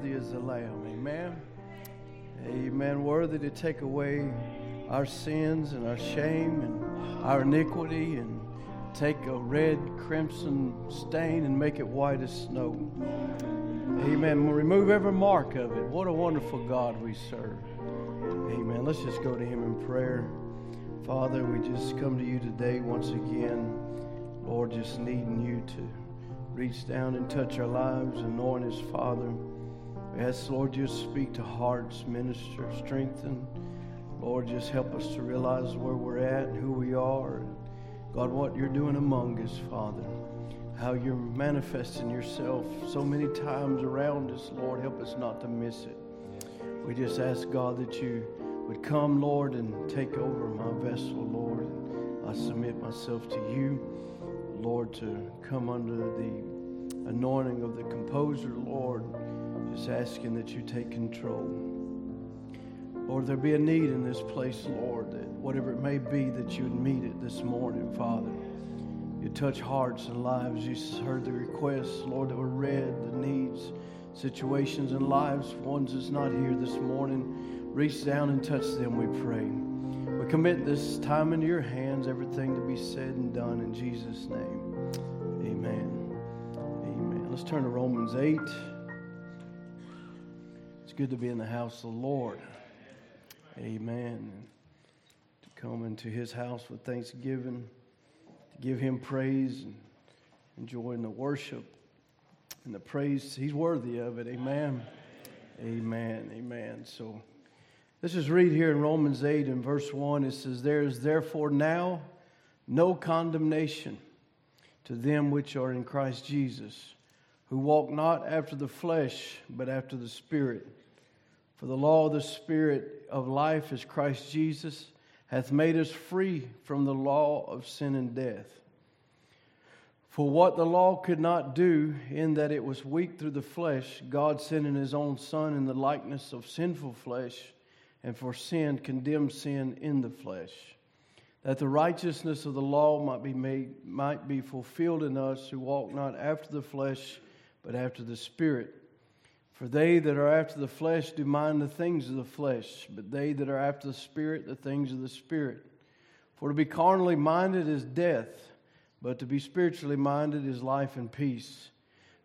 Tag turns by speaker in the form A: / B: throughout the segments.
A: worthy is the Lamb. Amen. Amen. Worthy to take away our sins and our shame and our iniquity and take a red crimson stain and make it white as snow. Amen. Remove every mark of it. What a wonderful God we serve. Amen. Let's just go to Him in prayer. Father, we just come to you today once again. Lord, just needing you to reach down and touch our lives, anoint us, Father. Ask, Lord, just speak to hearts, minister, strengthen. Lord, just help us to realize where we're at and who we are. God, what you're doing among us, Father. How you're manifesting yourself so many times around us, Lord. Help us not to miss it. We just ask, God, that you would come, Lord, and take over my vessel, Lord. I submit myself to you, Lord, to come under the anointing of the composer, Lord. Just asking that you take control. Lord, there be a need in this place, Lord, that whatever it may be, that you would meet it this morning, Father. You touch hearts and lives. You heard the requests, Lord, that were read, the needs, situations, and lives. Ones that's not here this morning, reach down and touch them, we pray. We commit this time into your hands, everything to be said and done in Jesus' name. Amen. Amen. Let's turn to Romans 8. Good to be in the house of the Lord. Amen. To come into his house with thanksgiving, to give him praise and enjoying the worship and the praise. He's worthy of it. Amen. Amen. Amen. So let's just read here in Romans 8 and verse 1. It says, There is therefore now no condemnation to them which are in Christ Jesus, who walk not after the flesh, but after the Spirit. For the law of the Spirit of life is Christ Jesus, hath made us free from the law of sin and death. For what the law could not do, in that it was weak through the flesh, God sending his own Son in the likeness of sinful flesh, and for sin condemned sin in the flesh, that the righteousness of the law might be made might be fulfilled in us who walk not after the flesh, but after the Spirit. For they that are after the flesh do mind the things of the flesh, but they that are after the Spirit, the things of the Spirit. For to be carnally minded is death, but to be spiritually minded is life and peace.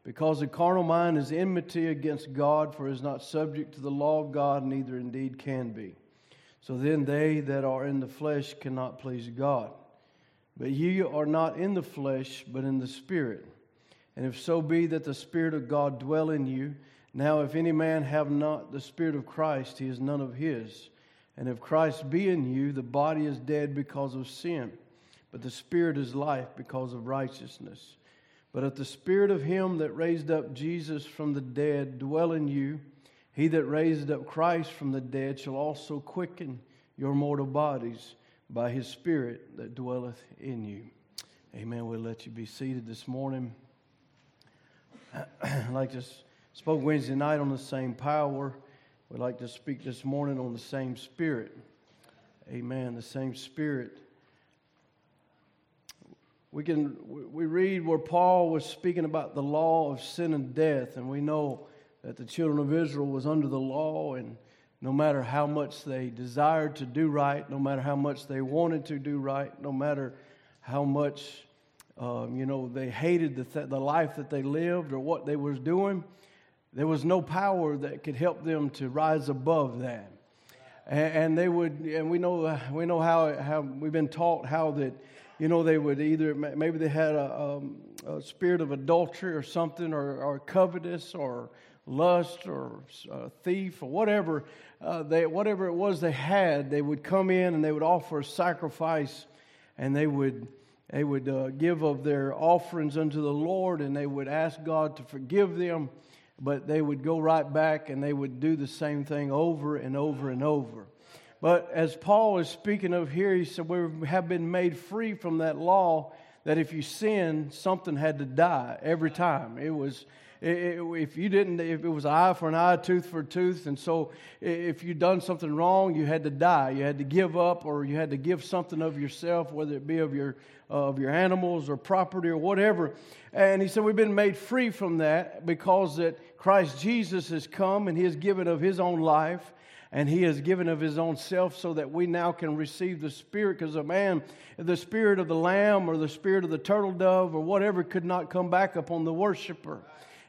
A: Because the carnal mind is enmity against God, for it is not subject to the law of God, neither indeed can be. So then they that are in the flesh cannot please God. But ye are not in the flesh, but in the Spirit. And if so be that the Spirit of God dwell in you, now, if any man have not the Spirit of Christ, he is none of his. And if Christ be in you, the body is dead because of sin, but the Spirit is life because of righteousness. But if the Spirit of him that raised up Jesus from the dead dwell in you, he that raised up Christ from the dead shall also quicken your mortal bodies by his Spirit that dwelleth in you. Amen. We'll let you be seated this morning. I'd like to Spoke Wednesday night on the same power. We'd like to speak this morning on the same spirit. Amen. The same spirit. We can we read where Paul was speaking about the law of sin and death, and we know that the children of Israel was under the law, and no matter how much they desired to do right, no matter how much they wanted to do right, no matter how much um, you know they hated the, th- the life that they lived or what they was doing, there was no power that could help them to rise above that. And, they would, and we know, we know how, how we've been taught how that, you know, they would either, maybe they had a, um, a spirit of adultery or something, or, or covetous, or lust, or a thief, or whatever, uh, they, whatever it was they had, they would come in and they would offer a sacrifice, and they would, they would uh, give of their offerings unto the Lord, and they would ask God to forgive them but they would go right back and they would do the same thing over and over and over. But as Paul is speaking of here, he said, We have been made free from that law that if you sin, something had to die every time. It was, if you didn't, if it was eye for an eye, tooth for a tooth, and so if you'd done something wrong, you had to die. You had to give up, or you had to give something of yourself, whether it be of your of your animals or property or whatever. And he said, We've been made free from that because that Christ Jesus has come and he has given of his own life and he has given of his own self so that we now can receive the spirit because a man the spirit of the lamb or the spirit of the turtle dove or whatever could not come back upon the worshiper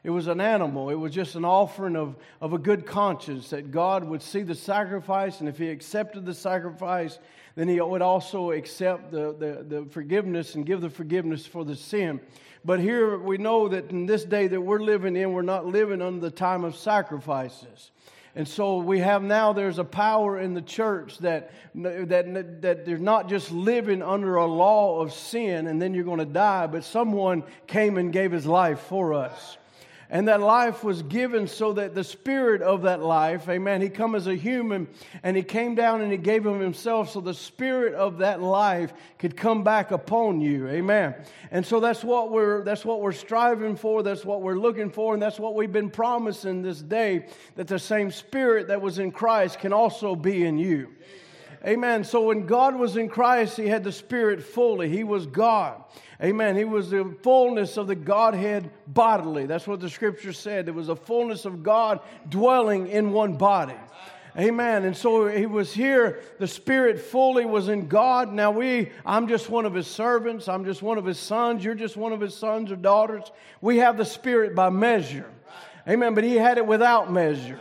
A: it was an animal. It was just an offering of, of a good conscience that God would see the sacrifice, and if He accepted the sacrifice, then He would also accept the, the, the forgiveness and give the forgiveness for the sin. But here we know that in this day that we're living in, we're not living under the time of sacrifices. And so we have now, there's a power in the church that, that, that they're not just living under a law of sin and then you're going to die, but someone came and gave his life for us. And that life was given so that the spirit of that life, amen, he come as a human and he came down and he gave him himself so the spirit of that life could come back upon you. Amen. And so that's what we're that's what we're striving for, that's what we're looking for, and that's what we've been promising this day that the same spirit that was in Christ can also be in you. Amen. So when God was in Christ, he had the spirit fully. He was God. Amen. He was the fullness of the Godhead bodily. That's what the scripture said. There was a fullness of God dwelling in one body. Amen. And so he was here. The Spirit fully was in God. Now we, I'm just one of his servants. I'm just one of his sons. You're just one of his sons or daughters. We have the Spirit by measure. Amen. But he had it without measure.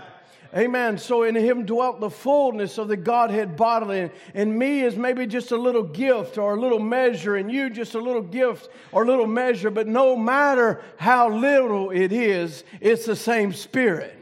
A: Amen. So in him dwelt the fullness of the Godhead bodily. And me is maybe just a little gift or a little measure, and you just a little gift or a little measure. But no matter how little it is, it's the same spirit.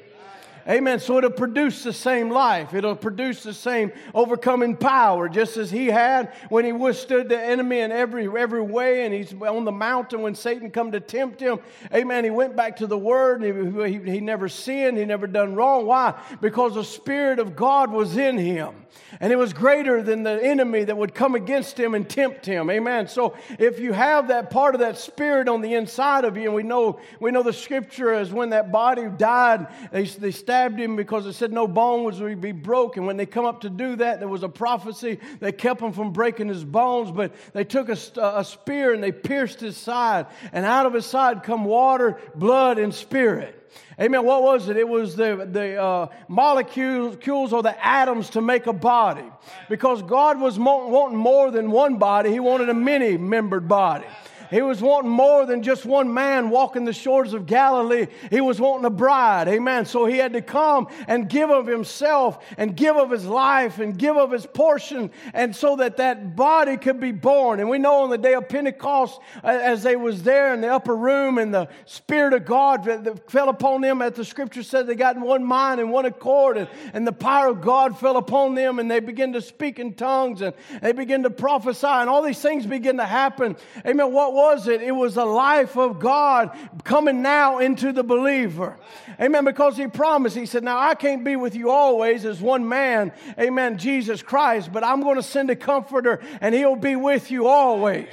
A: Amen. So it'll produce the same life. It'll produce the same overcoming power, just as he had when he withstood the enemy in every, every way. And he's on the mountain when Satan come to tempt him. Amen. He went back to the word and he, he, he never sinned. He never done wrong. Why? Because the Spirit of God was in him. And it was greater than the enemy that would come against him and tempt him. Amen. So if you have that part of that spirit on the inside of you, and we know we know the scripture is when that body died, they, they stabbed him because it said no bones would be broken. When they come up to do that, there was a prophecy. They kept him from breaking his bones, but they took a, a spear and they pierced his side, and out of his side come water, blood, and spirit. Amen. What was it? It was the, the uh, molecules or the atoms to make a body. Because God was wanting more than one body, He wanted a many membered body. He was wanting more than just one man walking the shores of Galilee. He was wanting a bride. Amen. So he had to come and give of himself and give of his life and give of his portion and so that that body could be born. And we know on the day of Pentecost, as they was there in the upper room and the Spirit of God that fell upon them, as the scripture said, they got in one mind and one accord and, and the power of God fell upon them and they began to speak in tongues and they began to prophesy and all these things began to happen. Amen. What was it? It was the life of God coming now into the believer. Amen. Because he promised, he said, Now I can't be with you always as one man, amen, Jesus Christ, but I'm going to send a comforter and he'll be with you always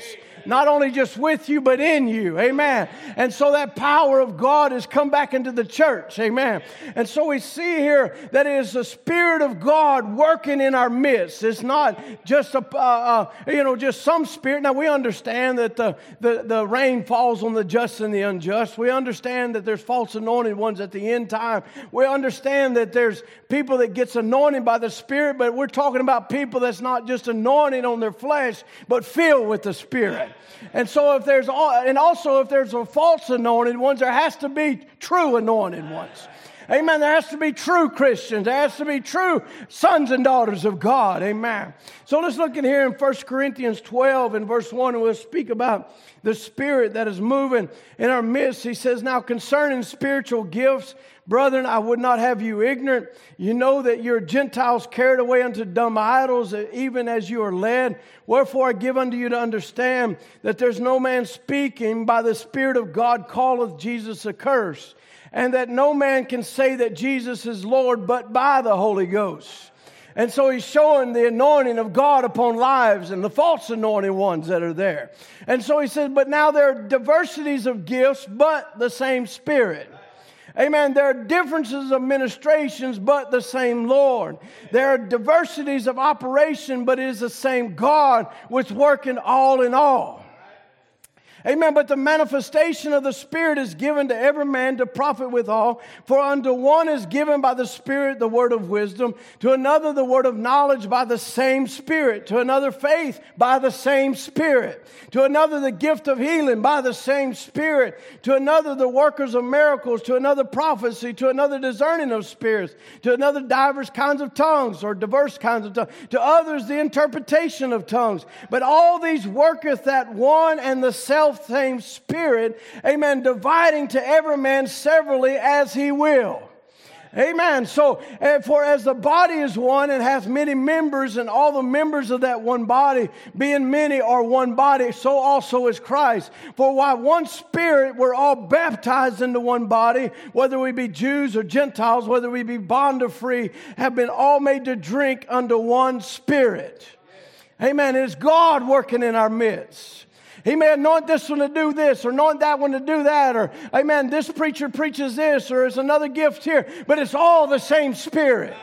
A: not only just with you, but in you. Amen. And so that power of God has come back into the church. Amen. And so we see here that it is the Spirit of God working in our midst. It's not just a, uh, uh, you know, just some spirit. Now we understand that the, the, the rain falls on the just and the unjust. We understand that there's false anointed ones at the end time. We understand that there's people that gets anointed by the Spirit, but we're talking about people that's not just anointed on their flesh, but filled with the Spirit. And so if there's, and also if there's a false anointed ones, there has to be true anointed ones. Amen. There has to be true Christians. There has to be true sons and daughters of God. Amen. So let's look in here in 1 Corinthians 12 and verse 1, and we'll speak about the Spirit that is moving in our midst. He says, Now concerning spiritual gifts, Brethren, I would not have you ignorant. You know that you're Gentiles carried away unto dumb idols, even as you are led. Wherefore I give unto you to understand that there's no man speaking by the Spirit of God calleth Jesus accursed, and that no man can say that Jesus is Lord but by the Holy Ghost. And so he's showing the anointing of God upon lives and the false anointing ones that are there. And so he says, but now there are diversities of gifts, but the same Spirit. Amen. There are differences of ministrations, but the same Lord. There are diversities of operation, but it is the same God which working all in all. Amen. But the manifestation of the Spirit is given to every man to profit withal. For unto one is given by the Spirit the word of wisdom, to another the word of knowledge by the same Spirit, to another faith by the same Spirit, to another the gift of healing by the same Spirit, to another the workers of miracles, to another prophecy, to another discerning of spirits, to another divers kinds of tongues or diverse kinds of tongues, to others the interpretation of tongues. But all these worketh that one and the self self same Spirit, amen, dividing to every man severally as he will. Amen. So, uh, for as the body is one and hath many members, and all the members of that one body, being many, are one body, so also is Christ. For while one Spirit we're all baptized into one body, whether we be Jews or Gentiles, whether we be bond or free, have been all made to drink unto one Spirit. Amen. It is God working in our midst. He may anoint this one to do this, or anoint that one to do that, or, amen, this preacher preaches this, or there's another gift here, but it's all the same Spirit.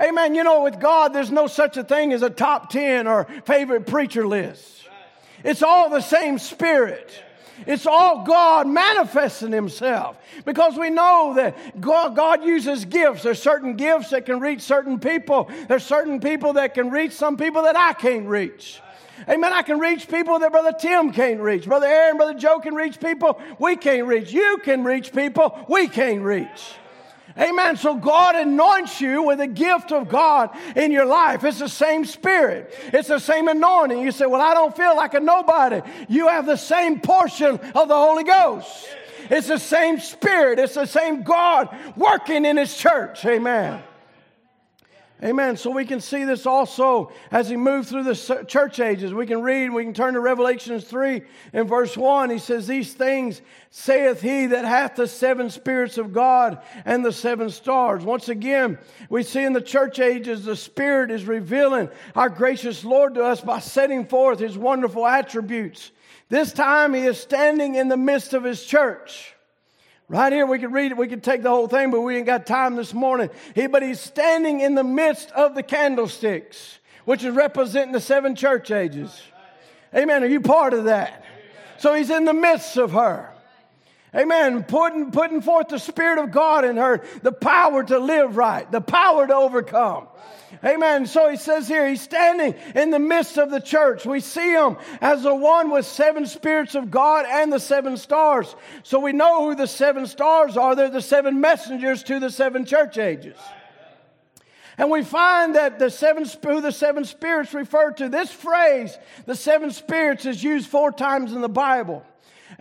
A: Amen. You know, with God, there's no such a thing as a top 10 or favorite preacher list. It's all the same Spirit. It's all God manifesting Himself because we know that God, God, uses gifts. There's certain gifts that can reach certain people. There's certain people that can reach some people that I can't reach. Amen. I can reach people that Brother Tim can't reach. Brother Aaron, Brother Joe can reach people we can't reach. You can reach people we can't reach. Amen. So God anoints you with a gift of God in your life. It's the same spirit. It's the same anointing. You say, Well, I don't feel like a nobody. You have the same portion of the Holy Ghost. It's the same spirit. It's the same God working in his church. Amen. Amen. So we can see this also as he moved through the church ages. We can read, we can turn to Revelations 3 and verse 1. He says, These things saith he that hath the seven spirits of God and the seven stars. Once again, we see in the church ages the Spirit is revealing our gracious Lord to us by setting forth his wonderful attributes. This time he is standing in the midst of his church. Right here, we could read it, we could take the whole thing, but we ain't got time this morning. He, but he's standing in the midst of the candlesticks, which is representing the seven church ages. Amen. Are you part of that? So he's in the midst of her. Amen. Putting, putting forth the Spirit of God in her, the power to live right, the power to overcome. Amen. So he says here, he's standing in the midst of the church. We see him as the one with seven spirits of God and the seven stars. So we know who the seven stars are. They're the seven messengers to the seven church ages. And we find that the seven, who the seven spirits refer to, this phrase, the seven spirits, is used four times in the Bible.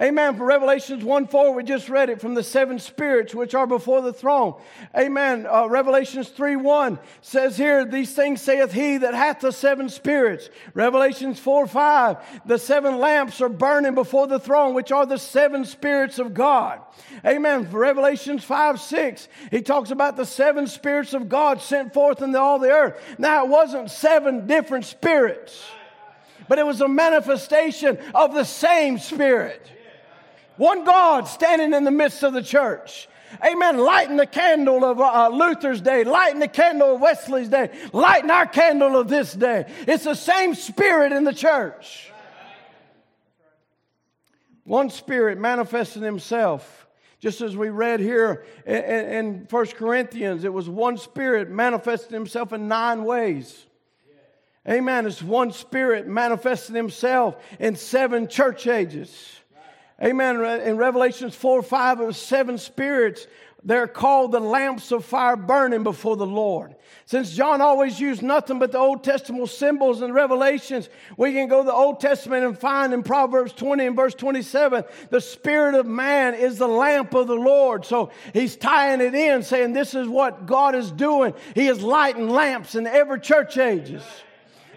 A: Amen. For Revelations 1 4, we just read it from the seven spirits which are before the throne. Amen. Uh, Revelations 3 1 says here, These things saith he that hath the seven spirits. Revelations 4 5, the seven lamps are burning before the throne, which are the seven spirits of God. Amen. For Revelations 5 6, he talks about the seven spirits of God sent forth into all the earth. Now, it wasn't seven different spirits, but it was a manifestation of the same spirit. One God standing in the midst of the church. Amen. Lighting the candle of uh, Luther's day, lighting the candle of Wesley's day, lighting our candle of this day. It's the same spirit in the church. One spirit manifesting himself. Just as we read here in, 1 Corinthians, it was one spirit manifesting himself in nine ways. Amen. It's one spirit manifesting himself in seven church ages. Amen. In Revelations 4 5, it was seven spirits. They're called the lamps of fire burning before the Lord. Since John always used nothing but the Old Testament symbols and revelations, we can go to the Old Testament and find in Proverbs 20 and verse 27, the spirit of man is the lamp of the Lord. So he's tying it in, saying this is what God is doing. He is lighting lamps in every church ages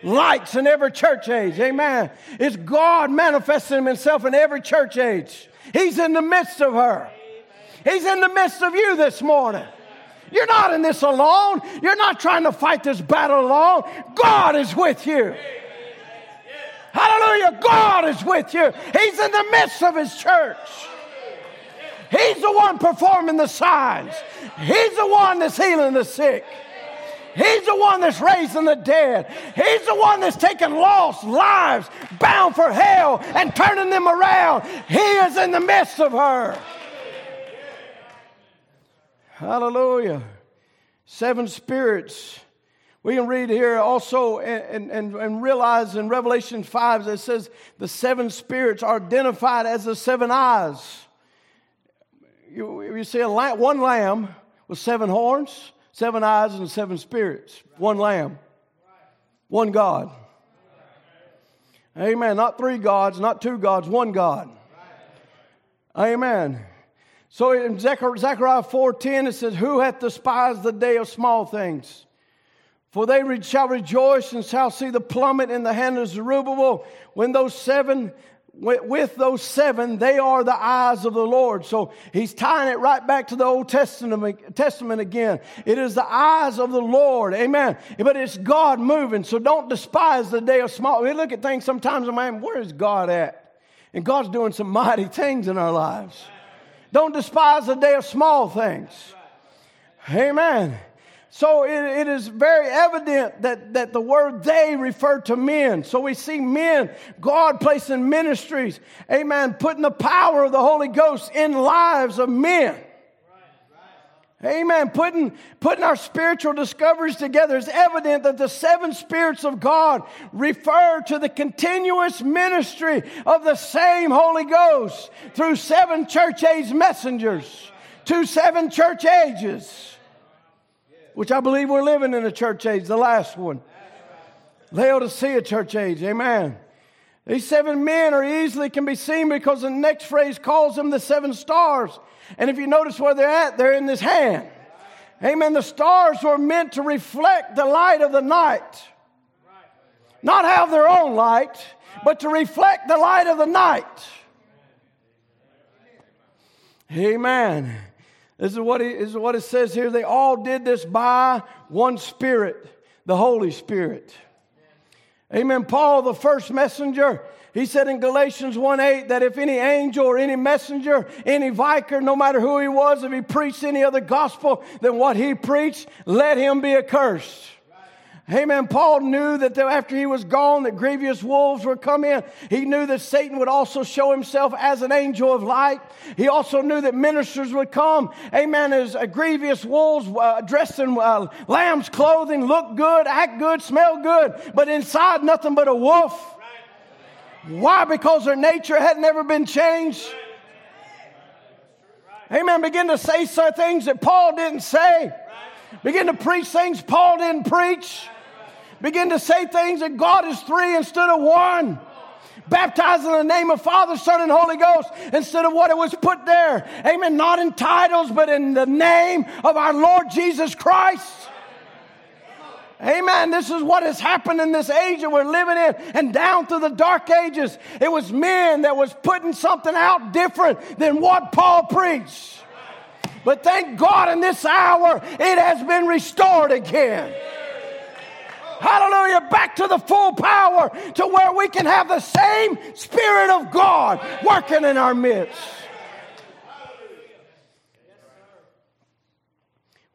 A: lights in every church age. Amen. It's God manifesting Himself in every church age. He's in the midst of her. He's in the midst of you this morning. You're not in this alone. You're not trying to fight this battle alone. God is with you. Hallelujah. God is with you. He's in the midst of His church. He's the one performing the signs. He's the one that's healing the sick. He's the one that's raising the dead. He's the one that's taking lost lives bound for hell and turning them around. He is in the midst of her. Hallelujah. Seven spirits. We can read here also and, and, and realize in Revelation 5 that it says the seven spirits are identified as the seven eyes. You, you see a one lamb with seven horns, seven eyes, and seven spirits. One lamb, one God. Amen. Not three gods, not two gods, one God. Amen. So in Zechariah 4:10 it says, "Who hath despised the day of small things? For they shall rejoice and shall see the plummet in the hand of Zerubbabel when those seven." With those seven, they are the eyes of the Lord. So he's tying it right back to the Old Testament, Testament again. It is the eyes of the Lord. Amen. But it's God moving. So don't despise the day of small. We look at things sometimes and man, where is God at? And God's doing some mighty things in our lives. Don't despise the day of small things. Amen. So it, it is very evident that, that the word they refer to men. So we see men, God placing ministries, amen, putting the power of the Holy Ghost in lives of men. Amen. Putting, putting our spiritual discoveries together is evident that the seven spirits of God refer to the continuous ministry of the same Holy Ghost through seven church age messengers to seven church ages, which I believe we're living in a church age, the last one. Laodicea church age. Amen. These seven men are easily can be seen because the next phrase calls them the seven stars. And if you notice where they're at, they're in this hand. Amen. The stars were meant to reflect the light of the night. Not have their own light, but to reflect the light of the night. Amen. This is what, he, this is what it says here. They all did this by one Spirit, the Holy Spirit. Amen. Paul, the first messenger, he said in Galatians 1 8 that if any angel or any messenger, any vicar, no matter who he was, if he preached any other gospel than what he preached, let him be accursed. Amen. Paul knew that after he was gone, that grievous wolves would come in. He knew that Satan would also show himself as an angel of light. He also knew that ministers would come, amen, as grievous wolves uh, dressed in uh, lamb's clothing, look good, act good, smell good, but inside nothing but a wolf. Why? Because their nature had never been changed. Amen. Begin to say some things that Paul didn't say. Begin to preach things Paul didn't preach. Begin to say things that God is three instead of one. Baptized in the name of Father, Son, and Holy Ghost instead of what it was put there. Amen. Not in titles, but in the name of our Lord Jesus Christ. Amen. This is what has happened in this age that we're living in and down through the dark ages. It was men that was putting something out different than what Paul preached. But thank God in this hour it has been restored again. Hallelujah. Back to the full power to where we can have the same Spirit of God working in our midst.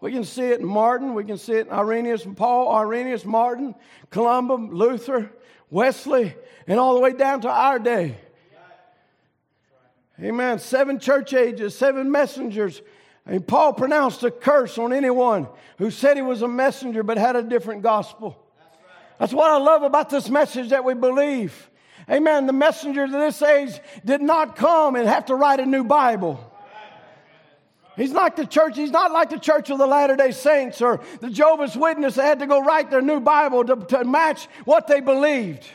A: We can see it in Martin. We can see it in Irenaeus and Paul, Irenaeus, Martin, Columba, Luther, Wesley, and all the way down to our day. Amen. Seven church ages, seven messengers. And Paul pronounced a curse on anyone who said he was a messenger but had a different gospel. That's what I love about this message that we believe. Amen. The messenger of this age did not come and have to write a new Bible. He's not the church, he's not like the church of the Latter day Saints or the Jehovah's Witness that had to go write their new Bible to, to match what they believed.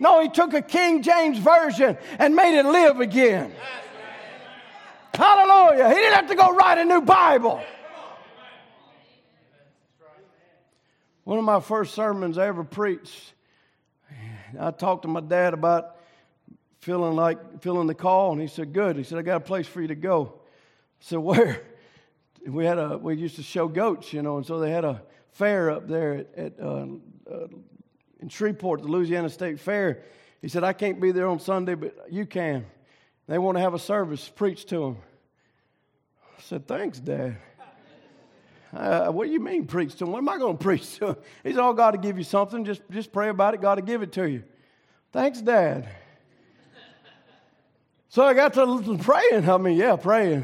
A: No, he took a King James Version and made it live again. Hallelujah. He didn't have to go write a new Bible. One of my first sermons I ever preached, I talked to my dad about feeling like feeling the call, and he said, Good. He said, I got a place for you to go. So where? We had a we used to show goats, you know, and so they had a fair up there at, at uh, uh, in Shreveport, the Louisiana State Fair. He said, I can't be there on Sunday, but you can. They want to have a service preached to them. I said, Thanks, Dad. Uh, what do you mean, preach to him? What am I going to preach to him? He said, Oh, God to give you something. Just, just pray about it. God to give it to you. Thanks, Dad. So I got to praying. I mean, yeah, praying.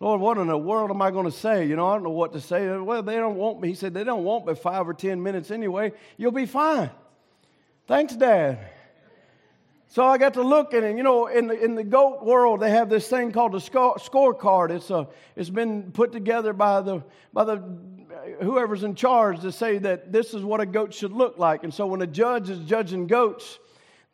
A: Lord, what in the world am I going to say? You know, I don't know what to say. Well, they don't want me. He said, they don't want me five or ten minutes anyway. You'll be fine. Thanks, Dad. So I got to looking, and you know, in the, in the goat world, they have this thing called a score, scorecard. It's, a, it's been put together by the, by the whoever's in charge to say that this is what a goat should look like. And so when a judge is judging goats,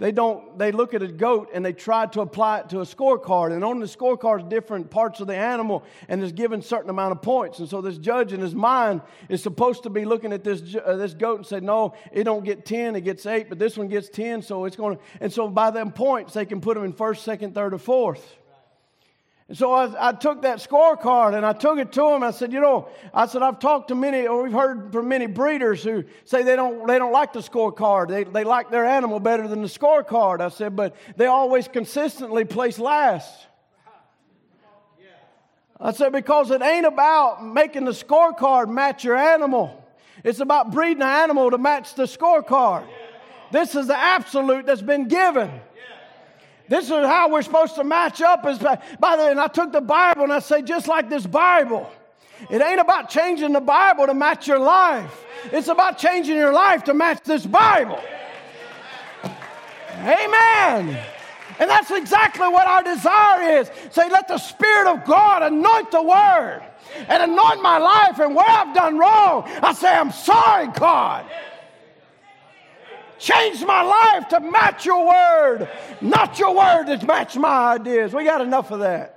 A: they don't, they look at a goat and they try to apply it to a scorecard. And on the scorecard, different parts of the animal, and is given certain amount of points. And so this judge in his mind is supposed to be looking at this, uh, this goat and say, no, it don't get 10, it gets 8, but this one gets 10, so it's going to, and so by them points, they can put them in first, second, third, or fourth. And so I, I, took that scorecard and I took it to him. I said, you know, I said, I've talked to many, or we've heard from many breeders who say they don't, they don't like the scorecard. They, they like their animal better than the scorecard. I said, but they always consistently place last. I said, because it ain't about making the scorecard match your animal. It's about breeding an animal to match the scorecard. This is the absolute that's been given. This is how we're supposed to match up. Is by, by the and I took the Bible and I say, just like this Bible, it ain't about changing the Bible to match your life. It's about changing your life to match this Bible. Amen. And that's exactly what our desire is. Say, let the Spirit of God anoint the Word and anoint my life. And where I've done wrong, I say, I'm sorry, God. Change my life to match your word, not your word to match my ideas. We got enough of that.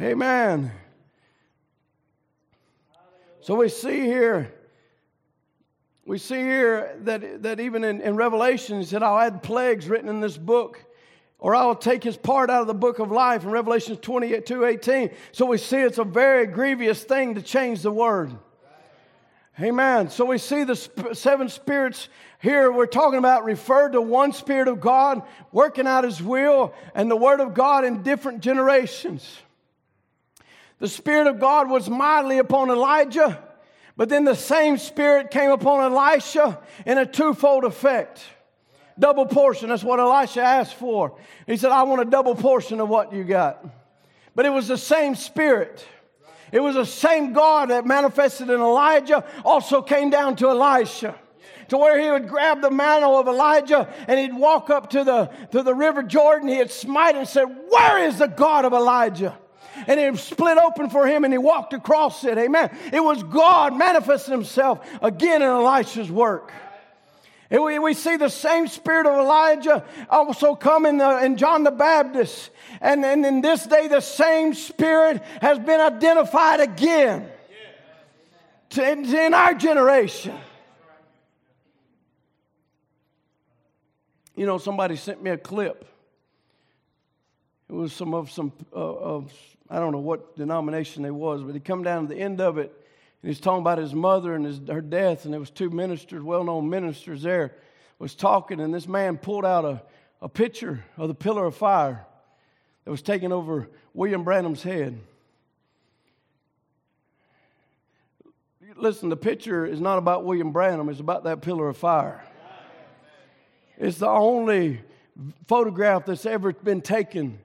A: Amen. So we see here, we see here that, that even in, in Revelation, he said, I'll add plagues written in this book, or I will take his part out of the book of life in Revelation 22 18. So we see it's a very grievous thing to change the word. Amen. So we see the sp- seven spirits here we're talking about referred to one spirit of God working out his will and the word of God in different generations. The spirit of God was mightily upon Elijah, but then the same spirit came upon Elisha in a twofold effect. Double portion, that's what Elisha asked for. He said, I want a double portion of what you got. But it was the same spirit. It was the same God that manifested in Elijah, also came down to Elisha. To where he would grab the mantle of Elijah and he'd walk up to the, to the river Jordan. He'd smite and said, Where is the God of Elijah? and it split open for him and he walked across it. Amen. It was God manifesting himself again in Elisha's work. And we, we see the same spirit of Elijah also come in, the, in John the Baptist. And, and in this day, the same spirit has been identified again to, in our generation. You know, somebody sent me a clip. It was some of some uh, of I don't know what denomination it was, but he come down to the end of it and he's talking about his mother and his, her death, and there was two ministers, well-known ministers there, was talking, and this man pulled out a, a picture of the pillar of fire that was taken over William Branham's head. Listen, the picture is not about William Branham, it's about that pillar of fire. It's the only photograph that's ever been taken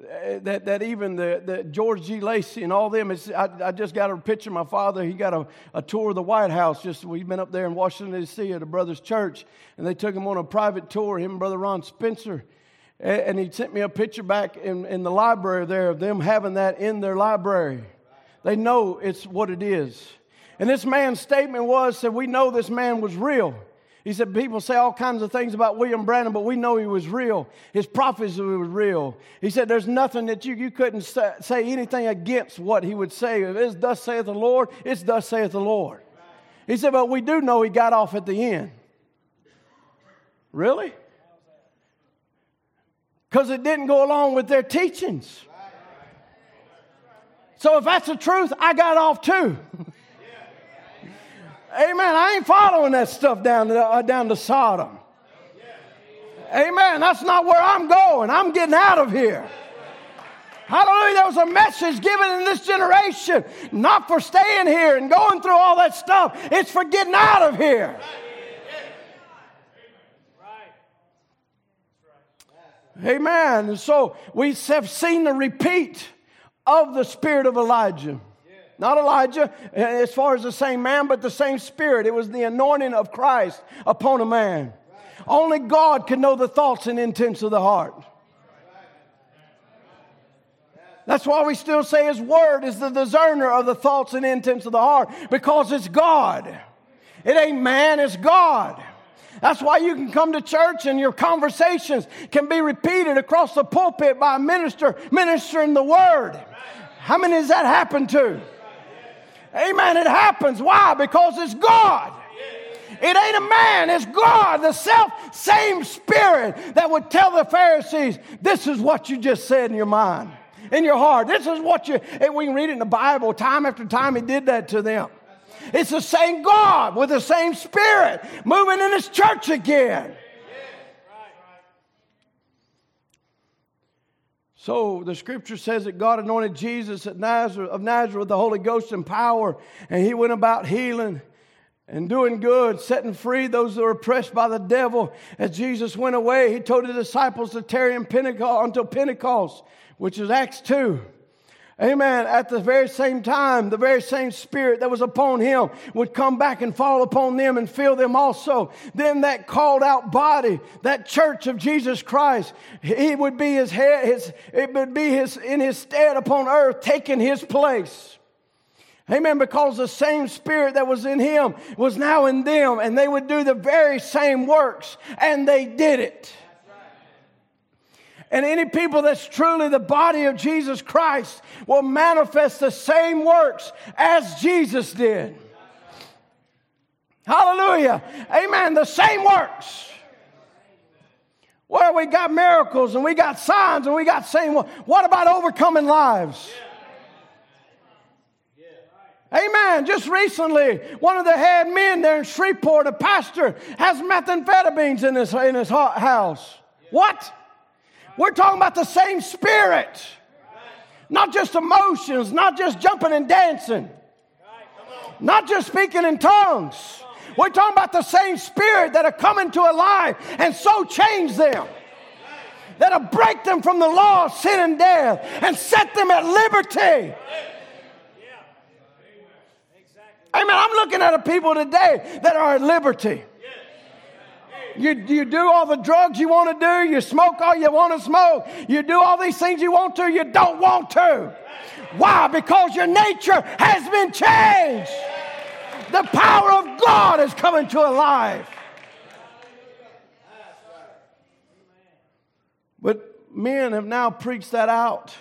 A: Uh, that, that even the, the George G. Lacy and all them, I, I, just got a picture of my father. He got a, a tour of the White House. Just We've been up there in Washington, D.C. at a brother's church, and they took him on a private tour, him and Brother Ron Spencer. And, and he sent me a picture back in, in the library there of them having that in their library. They know it's what it is. And this man's statement was that we know this man was real. He said, People say all kinds of things about William Branham, but we know he was real. His prophecy was real. He said, There's nothing that you, you couldn't say anything against what he would say. If it's thus saith the Lord, it's thus saith the Lord. He said, But we do know he got off at the end. Really? Because it didn't go along with their teachings. So if that's the truth, I got off too. Amen. I ain't following that stuff down to, uh, down to Sodom. Amen. That's not where I'm going. I'm getting out of here. Hallelujah. There was a message given in this generation, not for staying here and going through all that stuff. It's for getting out of here. Amen. And so we have seen the repeat of the spirit of Elijah. Not Elijah, eh, as far as the same man, but the same spirit. It was the anointing of Christ upon a man. Only God can know the thoughts and intents of the heart. That's why we still say His Word is the discerner of the thoughts and intents of the heart because it's God. It ain't man, it's God. That's why you can come to church and your conversations can be repeated across the pulpit by a minister ministering the Word. How many has that happened to? Amen. It happens. Why? Because it's God. It ain't a man, it's God, the self same spirit that would tell the Pharisees, This is what you just said in your mind, in your heart. This is what you, we can read it in the Bible time after time, He did that to them. It's the same God with the same spirit moving in His church again. So the scripture says that God anointed Jesus at Nazareth, of Nazareth with the Holy Ghost and power, and he went about healing and doing good, setting free those that were oppressed by the devil. As Jesus went away, he told the disciples to tarry in Pentecost until Pentecost, which is Acts 2. Amen. At the very same time, the very same spirit that was upon him would come back and fall upon them and fill them also. Then that called out body, that church of Jesus Christ, he would be his head, his, it would be his, in his stead upon earth, taking his place. Amen. Because the same spirit that was in him was now in them, and they would do the very same works, and they did it. And any people that's truly the body of Jesus Christ will manifest the same works as Jesus did. Hallelujah. Amen. The same works. Well, we got miracles and we got signs and we got same. What about overcoming lives? Amen. Just recently, one of the head men there in Shreveport, a pastor, has methamphetamines in his, in his house. What? We're talking about the same spirit, not just emotions, not just jumping and dancing, not just speaking in tongues. We're talking about the same spirit that'll come into a life and so change them. That'll break them from the law of sin and death and set them at liberty. Amen. I'm looking at a people today that are at liberty. You, you do all the drugs you want to do. You smoke all you want to smoke. You do all these things you want to, you don't want to. Why? Because your nature has been changed. The power of God is coming to life. But men have now preached that out,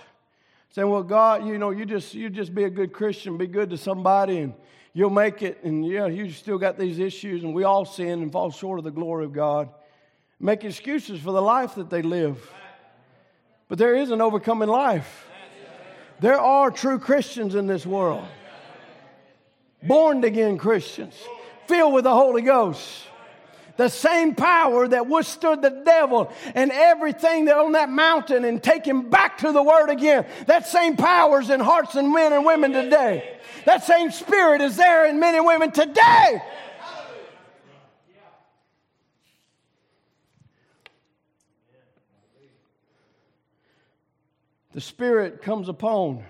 A: saying, "Well, God, you know, you just you just be a good Christian, be good to somebody, and you'll make it, and yeah, you still got these issues, and we all sin and fall short of the glory of God. Make excuses for the life that they live. But there is an overcoming life. There are true Christians in this world, born again Christians, filled with the Holy Ghost. The same power that withstood the devil and everything that on that mountain and take him back to the Word again. That same power is in hearts and men and women today. That same spirit is there in men and women today. The Spirit comes upon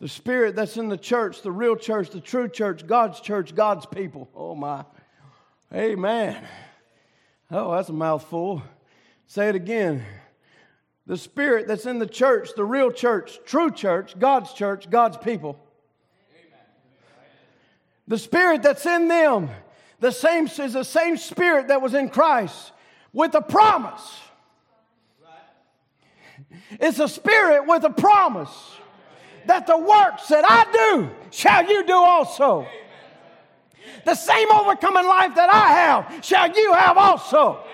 A: the Spirit that's in the church, the real church, the true church, God's church, God's people. Oh, my. Amen. Oh, that's a mouthful. Say it again the spirit that's in the church, the real church, true church, God's church, God's people. The spirit that's in them, the same is the same spirit that was in Christ with a promise. It's a spirit with a promise that the works that I do shall you do also. The same overcoming life that I have shall you have also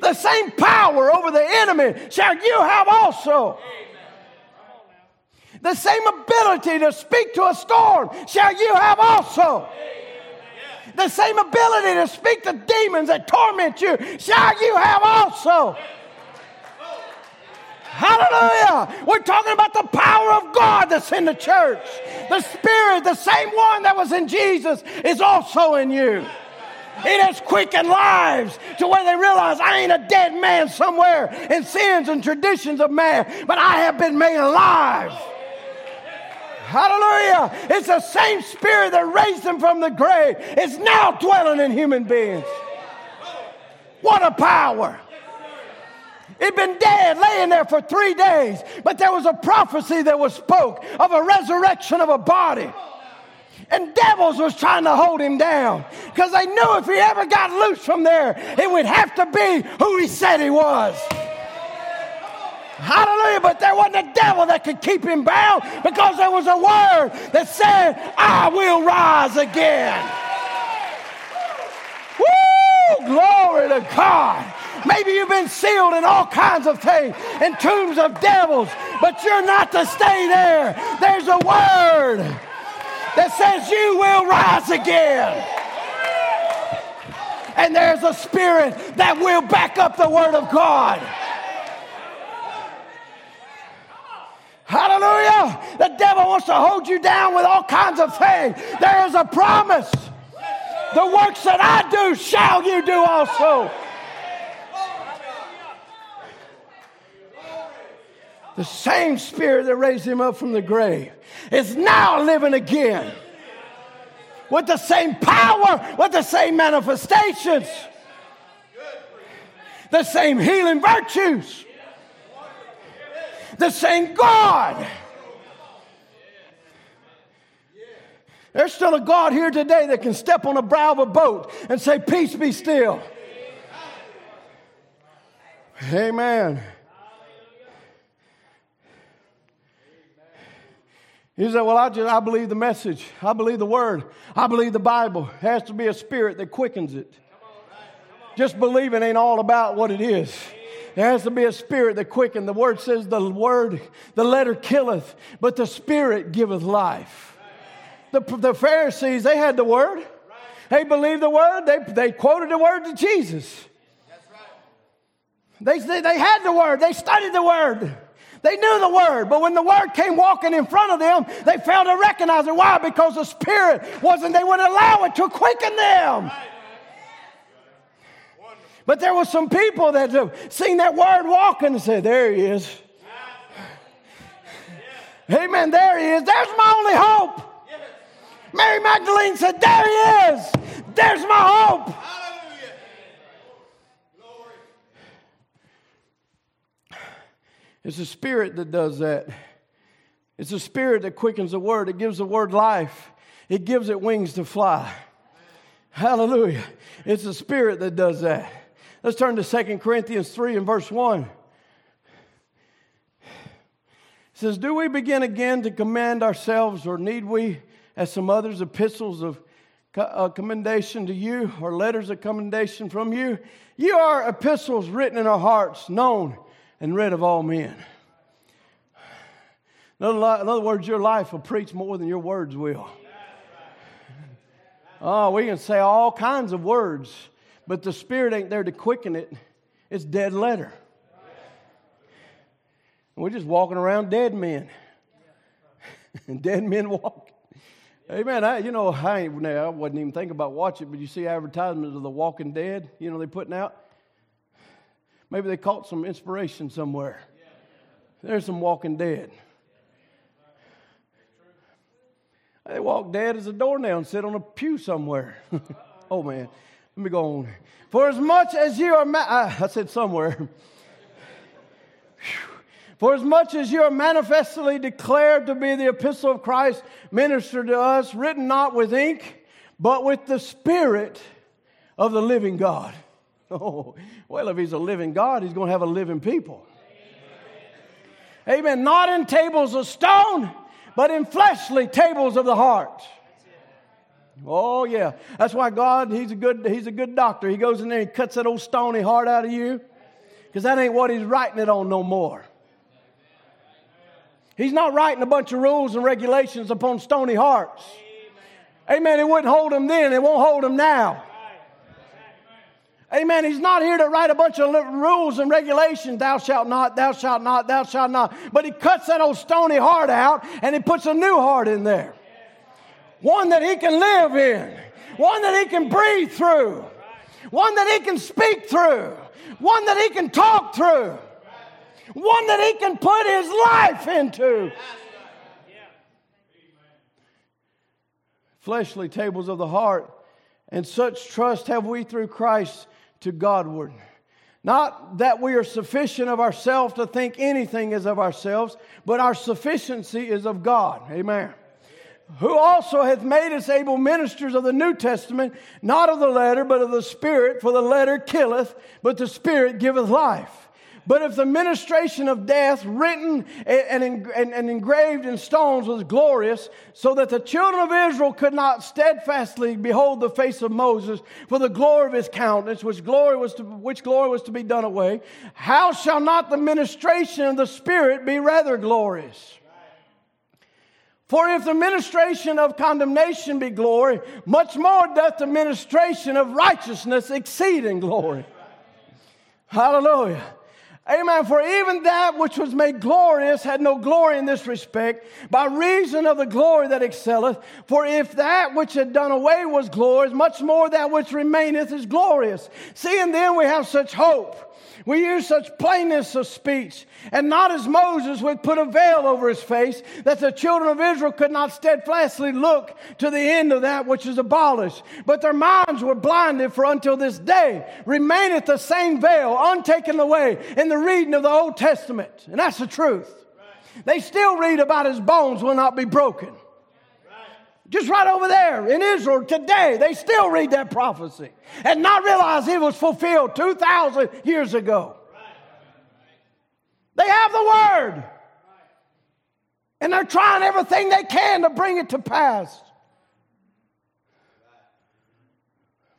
A: the same power over the enemy shall you have also. The same ability to speak to a storm shall you have also. the same ability to speak to demons that torment you shall you have also. Hallelujah. We're talking about the power of God that's in the church. The Spirit, the same one that was in Jesus, is also in you. It has quickened lives to where they realize I ain't a dead man somewhere in sins and traditions of man, but I have been made alive. Hallelujah. It's the same spirit that raised him from the grave. It's now dwelling in human beings. What a power. It'd been dead, laying there for three days, but there was a prophecy that was spoke of a resurrection of a body. And devils was trying to hold him down because they knew if he ever got loose from there, it would have to be who he said he was. Hallelujah. But there wasn't a devil that could keep him bound because there was a word that said, I will rise again. Woo! Glory to God. Maybe you've been sealed in all kinds of things, in tombs of devils, but you're not to stay there. There's a word that says you will rise again. And there's a spirit that will back up the word of God. Hallelujah. The devil wants to hold you down with all kinds of things. There is a promise. The works that I do shall you do also. The same spirit that raised him up from the grave is now living again with the same power, with the same manifestations, the same healing virtues the same God. There's still a God here today that can step on the brow of a boat and say, Peace be still. Amen. You say, Well, I just I believe the message. I believe the word. I believe the Bible. It has to be a spirit that quickens it. Just believing ain't all about what it is. There has to be a spirit that quickens. The word says the word, the letter killeth, but the spirit giveth life. The, the Pharisees, they had the word. They believed the word. They, they quoted the word to Jesus. They, they, they had the word. They studied the word. They knew the word, but when the word came walking in front of them, they failed to recognize it. Why? Because the spirit wasn't, they wouldn't allow it to quicken them. But there were some people that seen that word walking and said, There he is. Amen. There he is. There's my only hope. Mary Magdalene said, There he is. There's my hope. It's the Spirit that does that. It's the Spirit that quickens the Word. It gives the Word life, it gives it wings to fly. Hallelujah. It's the Spirit that does that. Let's turn to 2 Corinthians 3 and verse 1. It says, Do we begin again to command ourselves, or need we, as some others, epistles of uh, commendation to you, or letters of commendation from you? You are epistles written in our hearts, known and read of all men. In other words, your life will preach more than your words will. Oh, we can say all kinds of words but the Spirit ain't there to quicken it. It's dead letter. We're just walking around dead men. and dead men walking. Amen. I, you know, I, I wasn't even thinking about watching, but you see advertisements of the Walking Dead, you know, they're putting out. Maybe they caught some inspiration somewhere. There's some Walking Dead. They walk dead as a doornail and sit on a pew somewhere. oh, man. Let me go on. For as much as you are, ma- I said somewhere. For as much as you are manifestly declared to be the epistle of Christ, ministered to us, written not with ink, but with the Spirit of the living God. Oh, well, if he's a living God, he's going to have a living people. Amen. Amen. Not in tables of stone, but in fleshly tables of the heart. Oh yeah, that's why God He's a good He's a good doctor. He goes in there and cuts that old stony heart out of you, because that ain't what He's writing it on no more. He's not writing a bunch of rules and regulations upon stony hearts. Amen. It wouldn't hold him then, it won't hold him now. Amen. He's not here to write a bunch of rules and regulations. Thou shalt not, thou shalt not, thou shalt not. But he cuts that old stony heart out and he puts a new heart in there. One that he can live in, one that he can breathe through, one that he can speak through, one that he can talk through, one that he can put his life into. Fleshly tables of the heart, and such trust have we through Christ to Godward. Not that we are sufficient of ourselves to think anything is of ourselves, but our sufficiency is of God. Amen. Who also hath made us able ministers of the New Testament, not of the letter, but of the Spirit, for the letter killeth, but the Spirit giveth life. But if the ministration of death, written and, and, and, engraved in stones, was glorious, so that the children of Israel could not steadfastly behold the face of Moses for the glory of his countenance, which glory was to, which glory was to be done away, how shall not the ministration of the Spirit be rather glorious? For if the ministration of condemnation be glory, much more doth the ministration of righteousness exceed in glory. Hallelujah. Amen. For even that which was made glorious had no glory in this respect, by reason of the glory that excelleth. For if that which had done away was glorious, much more that which remaineth is glorious. Seeing then we have such hope. We use such plainness of speech, and not as Moses would put a veil over his face, that the children of Israel could not steadfastly look to the end of that which is abolished. But their minds were blinded, for until this day remaineth the same veil untaken away in the reading of the Old Testament. And that's the truth. They still read about his bones will not be broken. Just right over there in Israel today, they still read that prophecy and not realize it was fulfilled 2,000 years ago. They have the word. And they're trying everything they can to bring it to pass.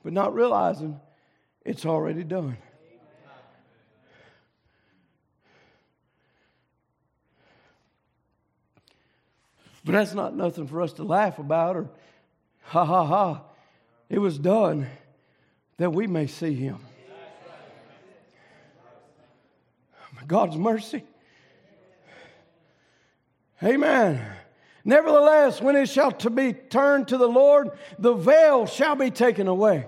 A: But not realizing it's already done. But that's not nothing for us to laugh about or ha ha ha. It was done that we may see him. God's mercy. Amen. Nevertheless, when it shall to be turned to the Lord, the veil shall be taken away.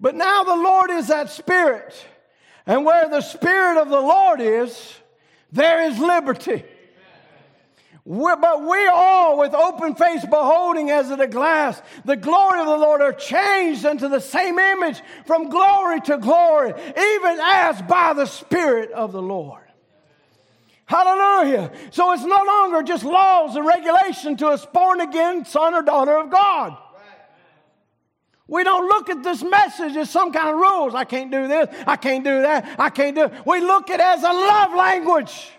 A: But now the Lord is that Spirit, and where the Spirit of the Lord is, there is liberty. We're, but we all, with open face, beholding as in a glass the glory of the Lord, are changed into the same image from glory to glory, even as by the Spirit of the Lord. Hallelujah. So it's no longer just laws and regulation to a born again son or daughter of God. We don't look at this message as some kind of rules. I can't do this. I can't do that. I can't do. It. We look at it as a love language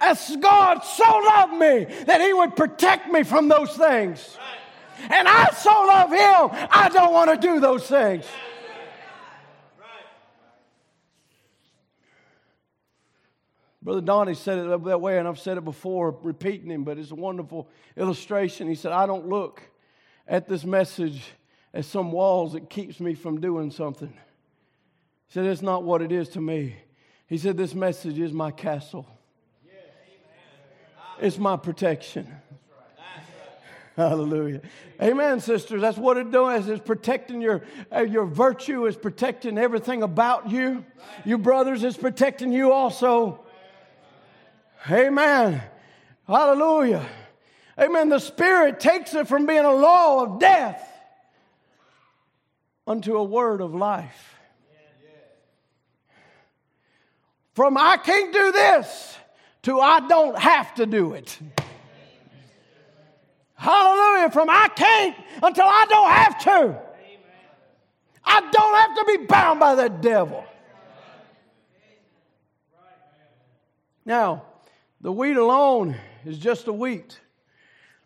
A: as God so loved me that He would protect me from those things. And I so love Him, I don't want to do those things. Brother Donnie said it that way, and I've said it before, repeating him, but it's a wonderful illustration. He said, I don't look at this message as some walls that keeps me from doing something. He said, It's not what it is to me. He said, This message is my castle. It's my protection. Hallelujah. Amen, sisters. That's what it does. It's protecting your, uh, your virtue. It's protecting everything about you. You brothers, it's protecting you also. Amen. Hallelujah. Amen. The Spirit takes it from being a law of death unto a word of life. From I can't do this to I don't have to do it. Hallelujah. From I can't until I don't have to. I don't have to be bound by the devil. Now, the wheat alone is just a wheat.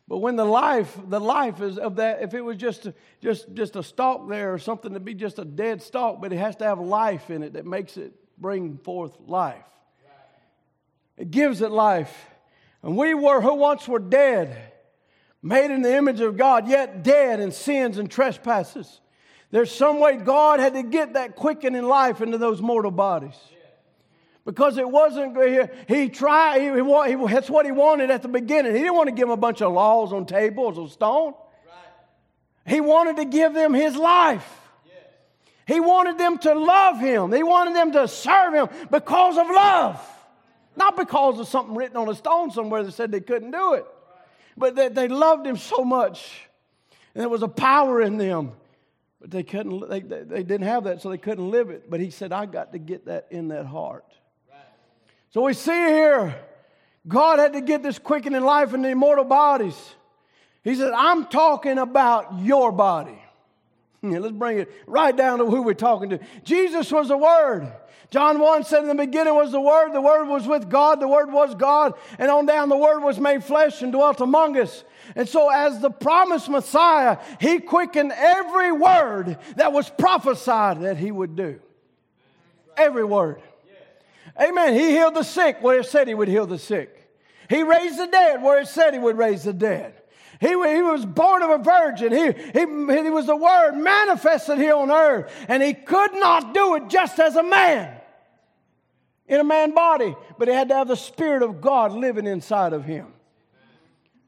A: But when the life, the life is of that, if it was just just just a stalk there or something to be just a dead stalk, but it has to have life in it that makes it bring forth life. It gives it life. And we were who once were dead made in the image of God, yet dead in sins and trespasses. There's some way God had to get that quickening life into those mortal bodies. Because it wasn't, here. he tried, he, he, that's what he wanted at the beginning. He didn't want to give them a bunch of laws on tables of stone. He wanted to give them his life. He wanted them to love him. He wanted them to serve him because of love. Not because of something written on a stone somewhere that said they couldn't do it. But that they loved him so much. And there was a power in them. But they couldn't, they, they didn't have that, so they couldn't live it. But he said, I got to get that in that heart. So we see here, God had to get this quickening life in the immortal bodies. He said, I'm talking about your body. Yeah, let's bring it right down to who we're talking to. Jesus was the Word. John 1 said, In the beginning was the Word, the Word was with God, the Word was God, and on down the Word was made flesh and dwelt among us. And so, as the promised Messiah, He quickened every word that was prophesied that He would do. Every word. Amen. He healed the sick where it said He would heal the sick. He raised the dead where it said He would raise the dead. He, he was born of a virgin. He, he, he was the Word manifested here on earth. And he could not do it just as a man in a man body, but he had to have the Spirit of God living inside of him.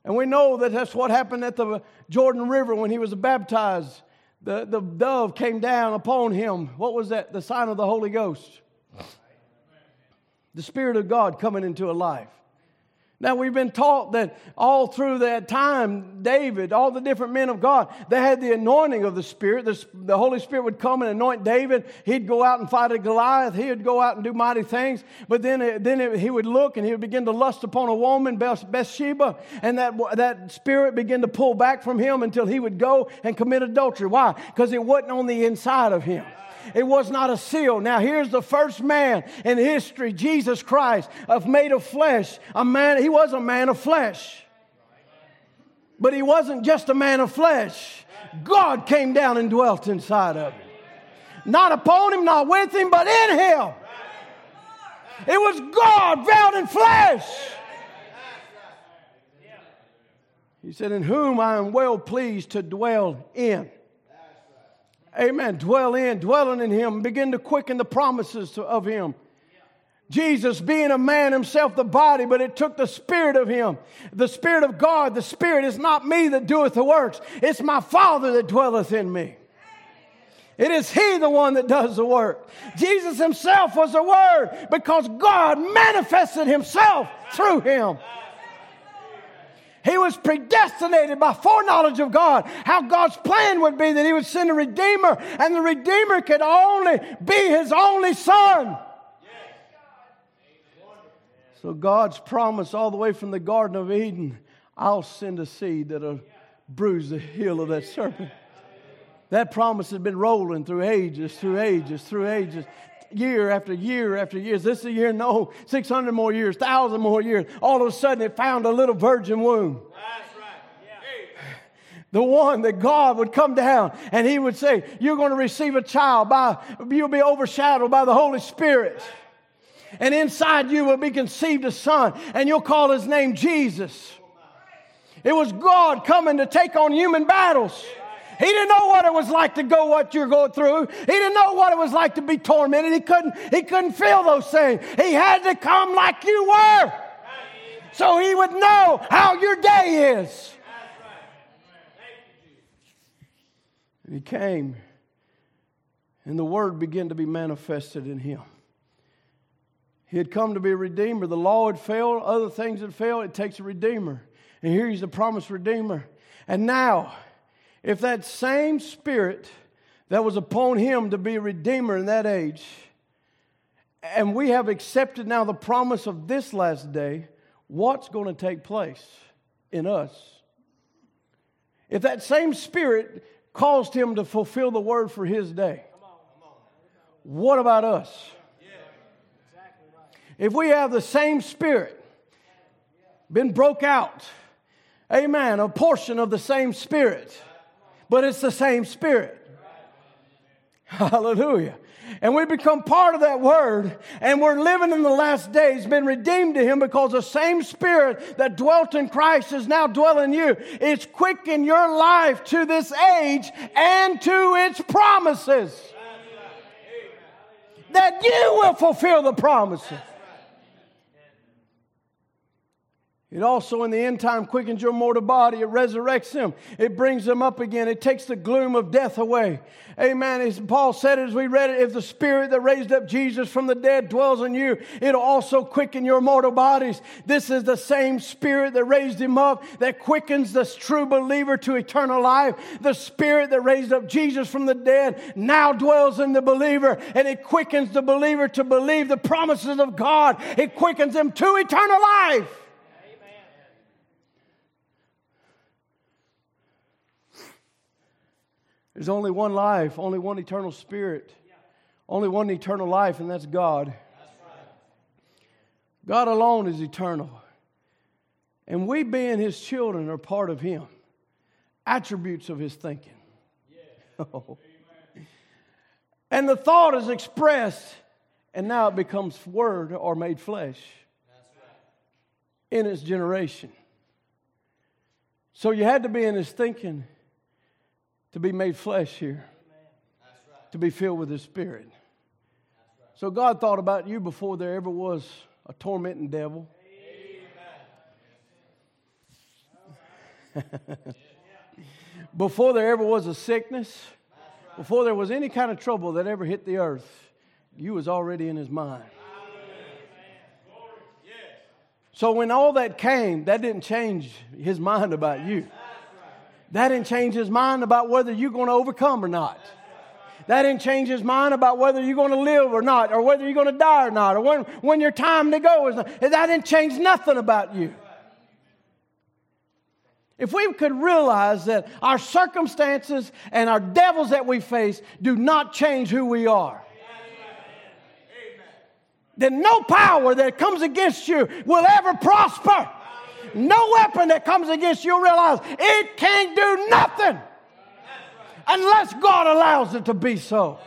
A: And we know that that's what happened at the Jordan River when he was baptized. The, the dove came down upon him. What was that? The sign of the Holy Ghost. The Spirit of God coming into a life. Now, we've been taught that all through that time, David, all the different men of God, they had the anointing of the Spirit. The, the, Holy Spirit would come and anoint David. He'd go out and fight a Goliath. He would go out and do mighty things. But then, then it, he would look and he would begin to lust upon a woman, Bathsheba, and that, that Spirit began to pull back from him until he would go and commit adultery. Why? Because it wasn't on the inside of him. It was not a seal. Now, here's the first man in history, Jesus Christ, of made of flesh. A man, he was a man of flesh. But he wasn't just a man of flesh. God came down and dwelt inside of him. Not upon him, not with him, but in him. It was God veiled in flesh. He said, In whom I am well pleased to dwell in. Amen. Dwell in, dwelling in Him, begin to quicken the promises of Him. Jesus being a man himself, the body, but it took the Spirit of Him. The Spirit of God, the Spirit is not me that doeth the works, it's my Father that dwelleth in me. It is He the one that does the work. Jesus Himself was the Word because God manifested Himself through Him. He was predestinated by foreknowledge of God, how God's plan would be that He would send a Redeemer, and the Redeemer could only be His only Son. So God's promise all the way from the Garden of Eden I'll send a seed that'll bruise the heel of that serpent. That promise has been rolling through ages, through ages, through ages year after year after years. This is a year, no, 600 more years, 1,000 more years. All of a sudden, it found a little virgin womb. That's right. Yeah. The one that God would come down and He would say, You're going to receive a child by, you'll be overshadowed by the Holy Spirit. And inside you will be conceived a son, and you'll call his name Jesus. It was God coming to take on human battles. He didn't know what it was like to go what you're going through. He didn't know what it was like to be tormented. He couldn't, he couldn't feel those things. He had to come like you were. So he would know how your day is. And he came, and the word began to be manifested in him. He had come to be a redeemer. The law had failed, other things had failed. It takes a redeemer. And here he's the promised redeemer. And now, if that same spirit that was upon him to be a redeemer in that age, and we have accepted now the promise of this last day, what's going to take place in us? If that same spirit caused him to fulfill the word for his day, what about us? If we have the same spirit, been broke out, amen, a portion of the same spirit, but it's the same spirit. Hallelujah. And we become part of that word, and we're living in the last days, been redeemed to Him because the same Spirit that dwelt in Christ is now dwelling in you. It's quick in your life to this age and to its promises. That you will fulfill the promises. It also, in the end time, quickens your mortal body. It resurrects them. It brings them up again. It takes the gloom of death away. Amen. As Paul said as we read it, if the spirit that raised up Jesus from the dead dwells in you, it'll also quicken your mortal bodies. This is the same spirit that raised him up, that quickens the true believer to eternal life. The spirit that raised up Jesus from the dead now dwells in the believer, and it quickens the believer to believe the promises of God. It quickens him to eternal life. There's only one life, only one eternal spirit, only one eternal life, and that's God. God alone is eternal. And we, being His children, are part of Him, attributes of His thinking. And the thought is expressed, and now it becomes word or made flesh in its generation. So you had to be in His thinking to be made flesh here, to be filled with His Spirit. So God thought about you before there ever was a tormenting devil. before there ever was a sickness, before there was any kind of trouble that ever hit the earth, you was already in his mind. So when all that came, that didn't change his mind about you. That didn't change his mind about whether you're going to overcome or not. That didn't change his mind about whether you're going to live or not, or whether you're going to die or not, or when, when your time to go is not. That didn't change nothing about you. If we could realize that our circumstances and our devils that we face do not change who we are, then no power that comes against you will ever prosper no weapon that comes against you, realize it can't do nothing unless God allows it to be so.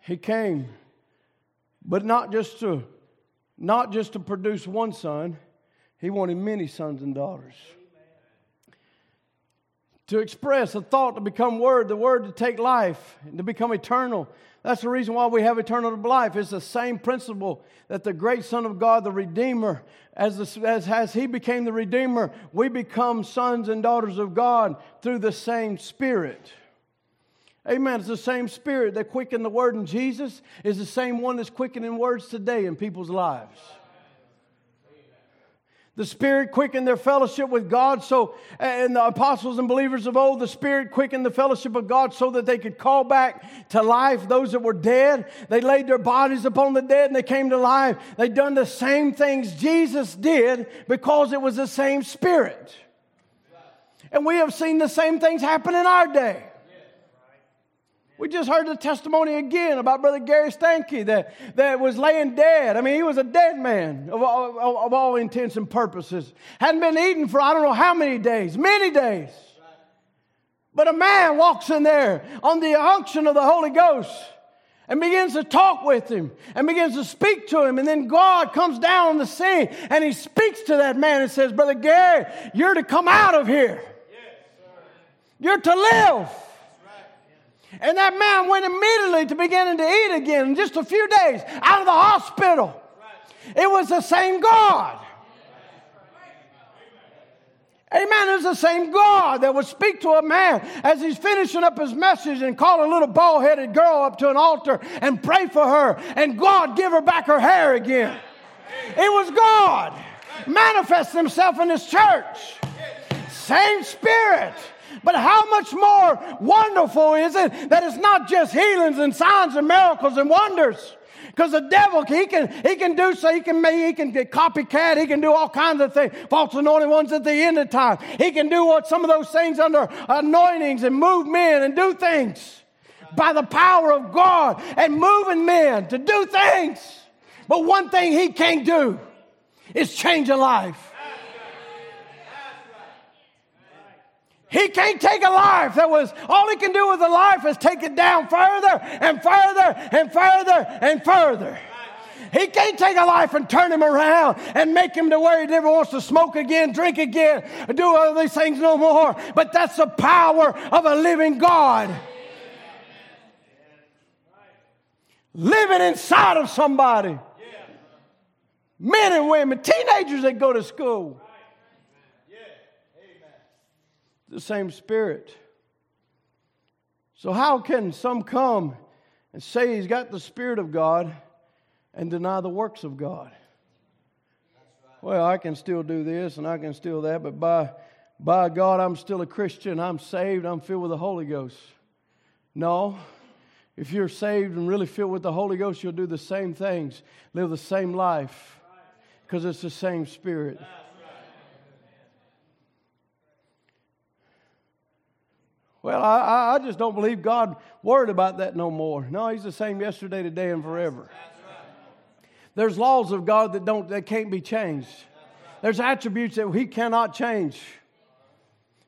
A: He came, but not just to not just to produce one son, he wanted many sons and daughters. To express a thought to become word, the word to take life and to become eternal, that's the reason why we have eternal life. It's the same principle that the great Son of God, the Redeemer, as, the, as, as He became the Redeemer, we become sons and daughters of God through the same Spirit. Amen. It's the same Spirit that quickened the Word in Jesus, is the same one that's quickening words today in people's lives. The Spirit quickened their fellowship with God. So, and the apostles and believers of old, the Spirit quickened the fellowship of God so that they could call back to life those that were dead. They laid their bodies upon the dead and they came to life. They done the same things Jesus did because it was the same Spirit. And we have seen the same things happen in our day. We just heard the testimony again about Brother Gary Stanky that, that was laying dead. I mean, he was a dead man of all, of all intents and purposes. Hadn't been eaten for I don't know how many days, many days. But a man walks in there on the unction of the Holy Ghost and begins to talk with him and begins to speak to him. And then God comes down on the scene and he speaks to that man and says, Brother Gary, you're to come out of here. You're to live. And that man went immediately to beginning to eat again in just a few days out of the hospital. It was the same God. Amen. It was the same God that would speak to a man as he's finishing up his message and call a little bald headed girl up to an altar and pray for her, and God give her back her hair again. It was God manifest himself in this church. Same spirit. But how much more wonderful is it that it's not just healings and signs and miracles and wonders? Because the devil, he can, he can do so, he can make, he can get copycat, he can do all kinds of things, false anointed ones at the end of time. He can do what some of those things under anointings and move men and do things by the power of God and moving men to do things. But one thing he can't do is change a life. He can't take a life that was, all he can do with a life is take it down further and further and further and further. He can't take a life and turn him around and make him to where he never wants to smoke again, drink again, do all these things no more. But that's the power of a living God. Living inside of somebody. Men and women, teenagers that go to school. The same spirit. So, how can some come and say he's got the Spirit of God and deny the works of God? Well, I can still do this and I can still that, but by, by God, I'm still a Christian. I'm saved. I'm filled with the Holy Ghost. No. If you're saved and really filled with the Holy Ghost, you'll do the same things, live the same life, because it's the same Spirit. Well, I, I just don't believe God worried about that no more. No, He's the same yesterday, today, and forever. There's laws of God that don't that can't be changed. There's attributes that He cannot change.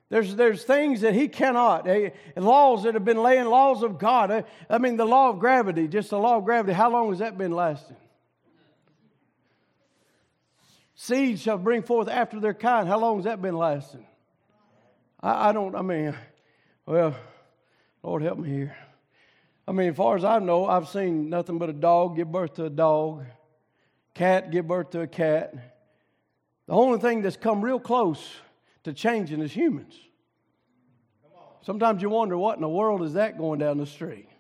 A: There's, there's things that he cannot. Eh, laws that have been laying, laws of God. Eh, I mean, the law of gravity, just the law of gravity, how long has that been lasting? Seeds shall bring forth after their kind. How long has that been lasting? I, I don't, I mean, well, Lord help me here. I mean, as far as I know, I've seen nothing but a dog give birth to a dog, cat give birth to a cat. The only thing that's come real close to changing is humans. Sometimes you wonder what in the world is that going down the street?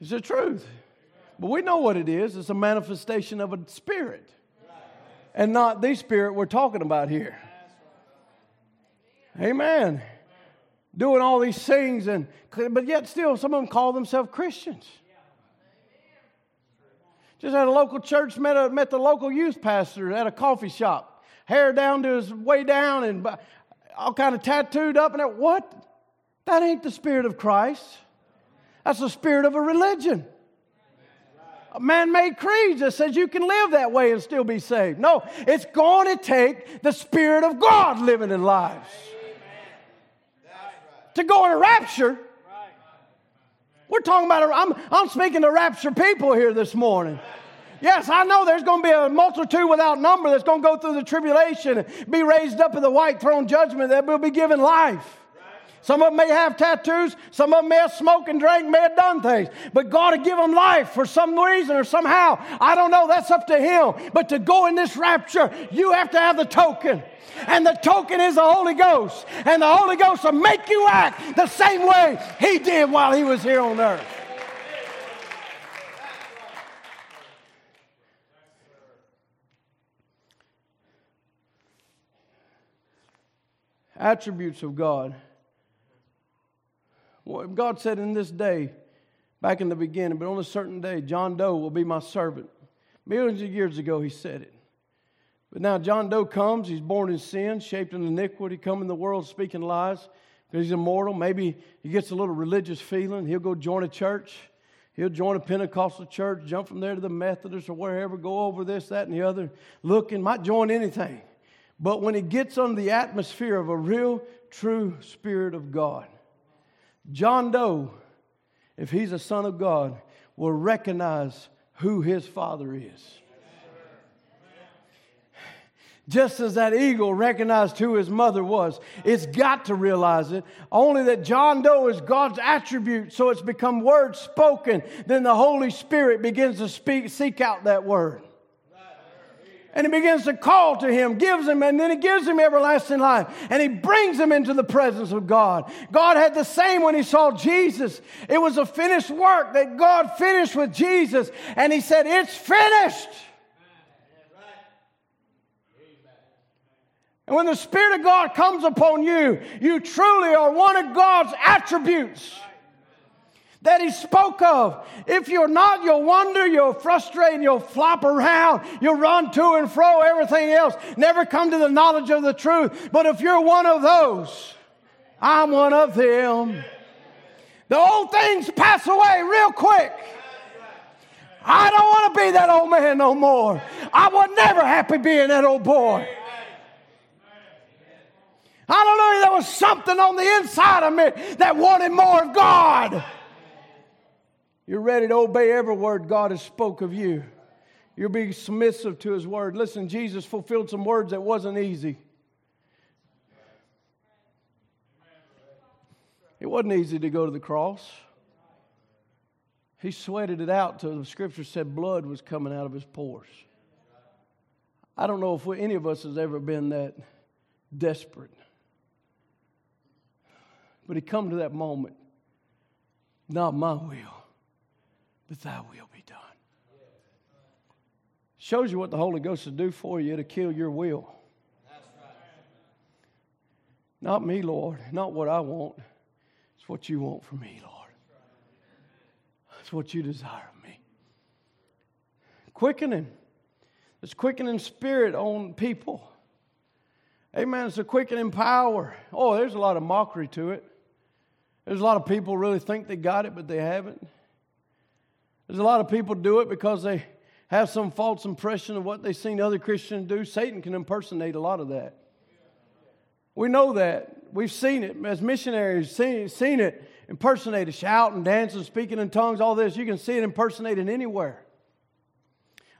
A: It's the truth. But we know what it is. It's a manifestation of a spirit. And not the spirit we're talking about here. Amen. Doing all these things, and but yet still some of them call themselves Christians. Just at a local church, met, a, met the local youth pastor at a coffee shop. Hair down to his way down and all kind of tattooed up and. What? That ain't the spirit of Christ. That's the spirit of a religion. A man made creed that says you can live that way and still be saved. No, it's going to take the Spirit of God living in lives to go in a rapture. We're talking about, i I'm, I'm speaking to rapture people here this morning. Yes, I know there's going to be a multitude without number that's going to go through the tribulation, be raised up in the white throne judgment that will be given life. Some of them may have tattoos. Some of them may have smoked and drank, may have done things. But God will give them life for some reason or somehow. I don't know. That's up to Him. But to go in this rapture, you have to have the token. And the token is the Holy Ghost. And the Holy Ghost will make you act the same way He did while He was here on earth. Attributes of God. God said in this day, back in the beginning, but on a certain day, John Doe will be my servant. Millions of years ago, he said it. But now John Doe comes, he's born in sin, shaped in iniquity, come in the world speaking lies because he's immortal. Maybe he gets a little religious feeling. He'll go join a church. He'll join a Pentecostal church, jump from there to the Methodist or wherever, go over this, that, and the other, looking, might join anything. But when he gets under the atmosphere of a real, true Spirit of God, John Doe, if he's a son of God, will recognize who his father is. Just as that eagle recognized who his mother was, it's got to realize it. Only that John Doe is God's attribute, so it's become word spoken. Then the Holy Spirit begins to speak, seek out that word and he begins to call to him, gives him, and then he gives him everlasting life. And he brings him into the presence of God. God had the same when he saw Jesus. It was a finished work that God finished with Jesus. And he said, It's finished. And when the Spirit of God comes upon you, you truly are one of God's attributes that he spoke of. If you're not, you'll wonder, you'll frustrate, and you'll flop around, you'll run to and fro, everything else, never come to the knowledge of the truth. But if you're one of those, I'm one of them. The old things pass away real quick. I don't want to be that old man no more. I was never happy being that old boy. Hallelujah. There was something on the inside of me that wanted more of God. You're ready to obey every word God has spoke of you. You're being submissive to his word. Listen, Jesus fulfilled some words that wasn't easy. It wasn't easy to go to the cross. He sweated it out till the scripture said blood was coming out of his pores. I don't know if we, any of us has ever been that desperate. But he come to that moment. Not my will, but thy will be done. Shows you what the Holy Ghost will do for you. It'll kill your will. Not me, Lord. Not what I want. It's what you want for me, Lord. It's what you desire of me. Quickening. It's quickening spirit on people. Amen. It's a quickening power. Oh, there's a lot of mockery to it. There's a lot of people really think they got it, but they haven't. There's a lot of people do it because they have some false impression of what they've seen other Christians do. Satan can impersonate a lot of that. We know that. We've seen it as missionaries, seen, seen it impersonated, shouting, dancing, speaking in tongues, all this. You can see it impersonated anywhere.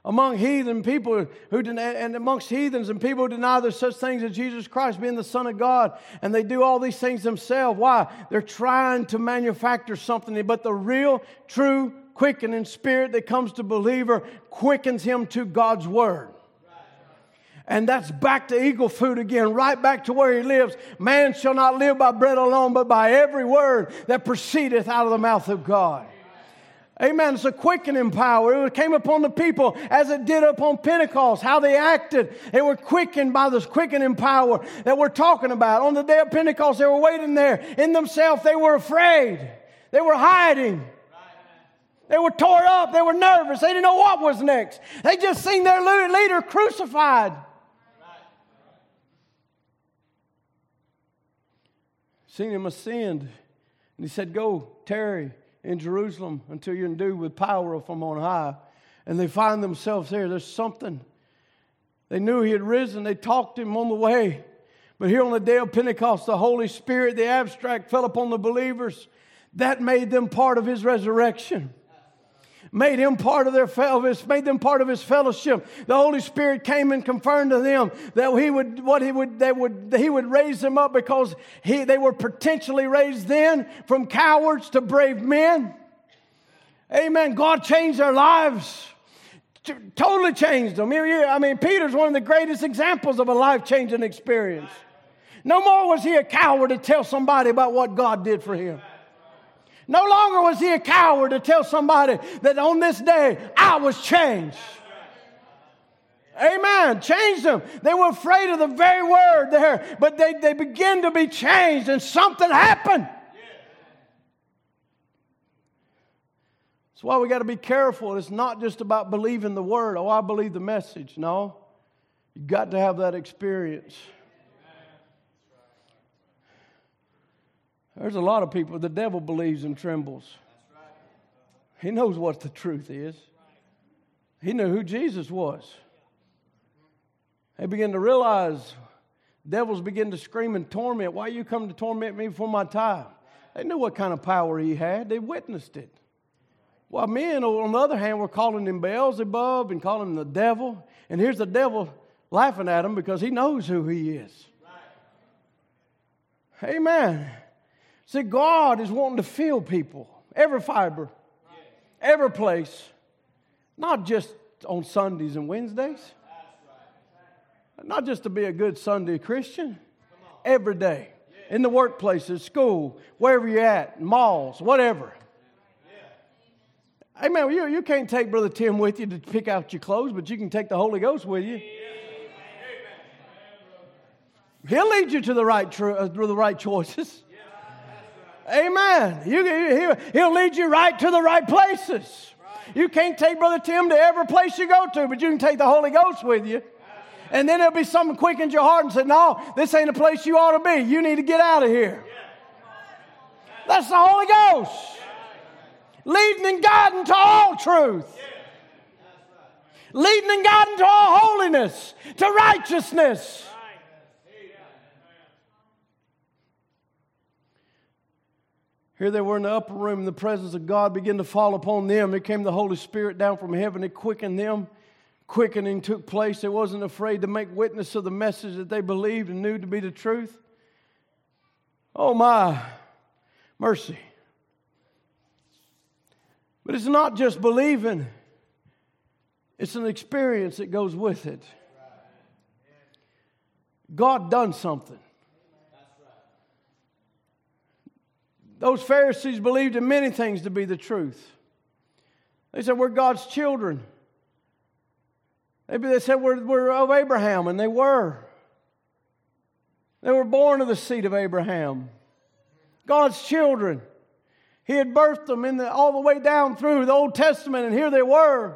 A: Among heathen people who and amongst heathens and people who deny there's such things as Jesus Christ being the Son of God, and they do all these things themselves. Why? They're trying to manufacture something, but the real, true, quickening spirit that comes to believer quickens him to God's word. And that's back to eagle food again, right back to where he lives. Man shall not live by bread alone, but by every word that proceedeth out of the mouth of God. Amen. It's a quickening power. It came upon the people as it did upon Pentecost, how they acted. They were quickened by this quickening power that we're talking about. On the day of Pentecost, they were waiting there. In themselves, they were afraid. They were hiding. They were tore up. They were nervous. They didn't know what was next. They just seen their leader crucified. seen him ascend. And he said, Go, tarry in Jerusalem until you're endued with power from on high. And they find themselves there. There's something. They knew he had risen. They talked to him on the way. But here on the day of Pentecost, the Holy Spirit, the abstract, fell upon the believers. That made them part of his resurrection made him part of their fellowship, made them part of his fellowship. The Holy Spirit came and confirmed to them that he would what he would they would he would raise them up because he they were potentially raised then from cowards to brave men. Amen. God changed their lives. Totally changed them. I mean, Peter's one of the greatest examples of a life changing experience. No more was he a coward to tell somebody about what God did for him. No longer was he a coward to tell somebody that on this day I was changed. Amen. Changed them. They were afraid of the very word there, but they, they began to be changed and something happened. That's why we got to be careful. It's not just about believing the word. Oh, I believe the message. No. You got to have that experience. There's a lot of people, the devil believes and trembles. He knows what the truth is. He knew who Jesus was. They begin to realize devils begin to scream and torment. Why you come to torment me before my time? They knew what kind of power he had. They witnessed it. While men, on the other hand, were calling him Beelzebub and calling him the devil. And here's the devil laughing at him because he knows who he is. Amen. See, God is wanting to fill people, every fiber, every place, not just on Sundays and Wednesdays, not just to be a good Sunday Christian, every day, in the workplaces, school, wherever you're at, malls, whatever. Hey you, you can't take Brother Tim with you to pick out your clothes, but you can take the Holy Ghost with you. He'll lead you to the right, tr- uh, the right choices. Amen. You, he'll, he'll lead you right to the right places. You can't take Brother Tim to every place you go to, but you can take the Holy Ghost with you. And then there'll be something quicken your heart and say, No, this ain't a place you ought to be. You need to get out of here. That's the Holy Ghost. Leading and guiding to all truth. Leading and guiding to all holiness, to righteousness. Here they were in the upper room, and the presence of God began to fall upon them. It came the Holy Spirit down from heaven. It quickened them. Quickening took place. They wasn't afraid to make witness of the message that they believed and knew to be the truth. Oh my mercy. But it's not just believing, it's an experience that goes with it. God done something. Those Pharisees believed in many things to be the truth. They said, We're God's children. Maybe they said, we're, we're of Abraham, and they were. They were born of the seed of Abraham. God's children. He had birthed them in the, all the way down through the Old Testament, and here they were.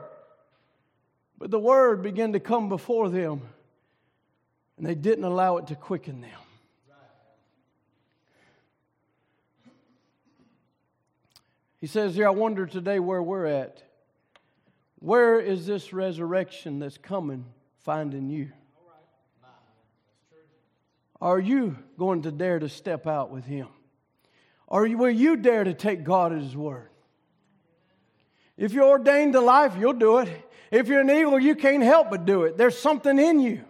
A: But the word began to come before them, and they didn't allow it to quicken them. He says here, I wonder today where we're at. Where is this resurrection that's coming finding you? Are you going to dare to step out with Him? Or will you dare to take God at His word? If you're ordained to life, you'll do it. If you're an eagle, you can't help but do it. There's something in you.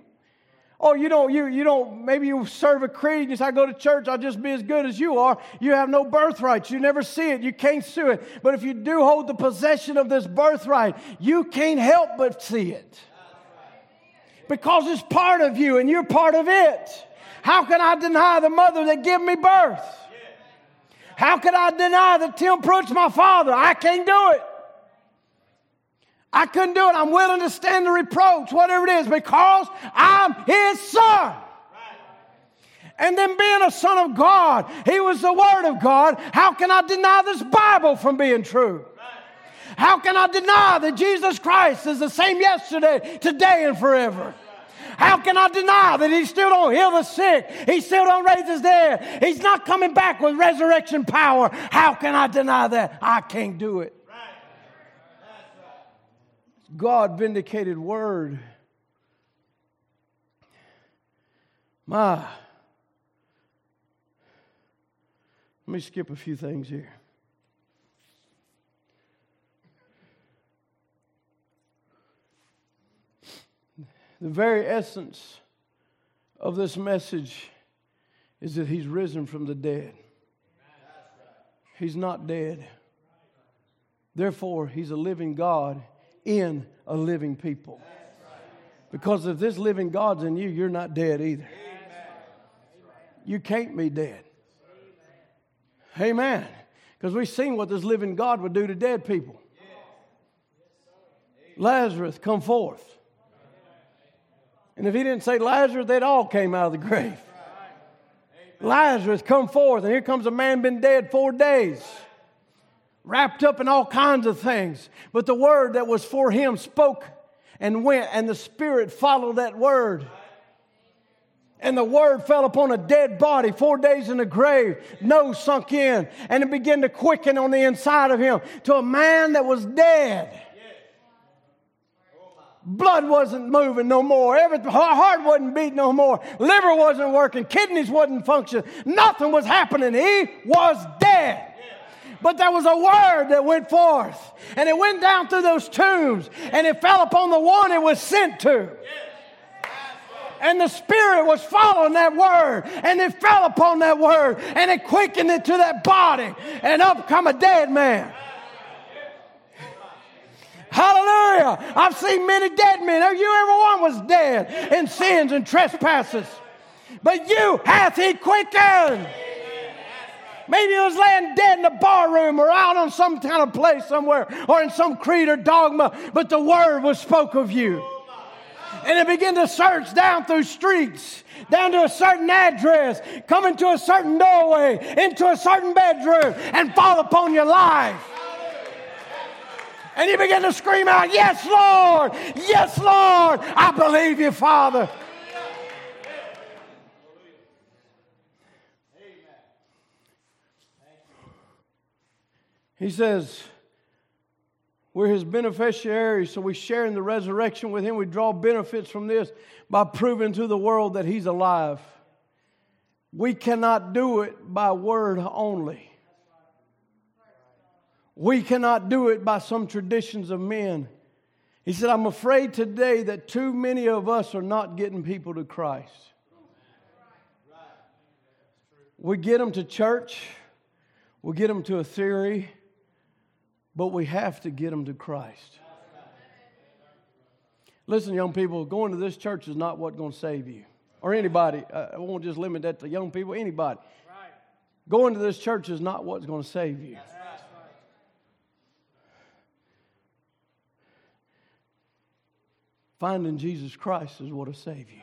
A: Oh, you don't, you, you don't, maybe you serve a creed. You say, I go to church, I'll just be as good as you are. You have no birthright. You never see it. You can't sue it. But if you do hold the possession of this birthright, you can't help but see it. Because it's part of you and you're part of it. How can I deny the mother that gave me birth? How can I deny that Tim Pruitt's my father? I can't do it. I couldn't do it. I'm willing to stand the reproach, whatever it is, because I'm his son. And then being a son of God, he was the word of God. How can I deny this Bible from being true? How can I deny that Jesus Christ is the same yesterday, today, and forever? How can I deny that he still don't heal the sick? He still don't raise his dead. He's not coming back with resurrection power. How can I deny that? I can't do it. God vindicated word. My. Let me skip a few things here. The very essence of this message is that he's risen from the dead. He's not dead. Therefore, he's a living God in a living people. Because if this living God's in you, you're not dead either. You can't be dead. Amen. Because we've seen what this living God would do to dead people. Lazarus, come forth. And if he didn't say Lazarus, they'd all came out of the grave. Lazarus, come forth. And here comes a man been dead four days wrapped up in all kinds of things. But the word that was for him spoke and went, and the Spirit followed that word. And the word fell upon a dead body, four days in the grave, nose sunk in, and it began to quicken on the inside of him to a man that was dead. Blood wasn't moving no more. Everything, heart wasn't beating no more. Liver wasn't working. Kidneys wasn't functioning. Nothing was happening. He was dead. But there was a word that went forth, and it went down through those tombs, and it fell upon the one it was sent to. And the Spirit was following that word, and it fell upon that word, and it quickened it to that body, and up come a dead man. Hallelujah. I've seen many dead men. You ever one was dead in sins and trespasses. But you hath he quickened. Maybe he was laying dead in a bar room or out on some kind of place somewhere or in some creed or dogma, but the word was spoke of you. And it began to search down through streets, down to a certain address, come into a certain doorway, into a certain bedroom, and fall upon your life. And you begin to scream out, Yes, Lord! Yes, Lord! I believe you, Father. He says, we're his beneficiaries, so we share in the resurrection with him. We draw benefits from this by proving to the world that he's alive. We cannot do it by word only. We cannot do it by some traditions of men. He said, I'm afraid today that too many of us are not getting people to Christ. We get them to church, we get them to a theory, but we have to get them to Christ. Listen, young people, going to this church is not what's going to save you or anybody. Uh, I won't just limit that to young people, anybody. Right. Going to this church is not what's going to save you. Right. Finding Jesus Christ is what will save you.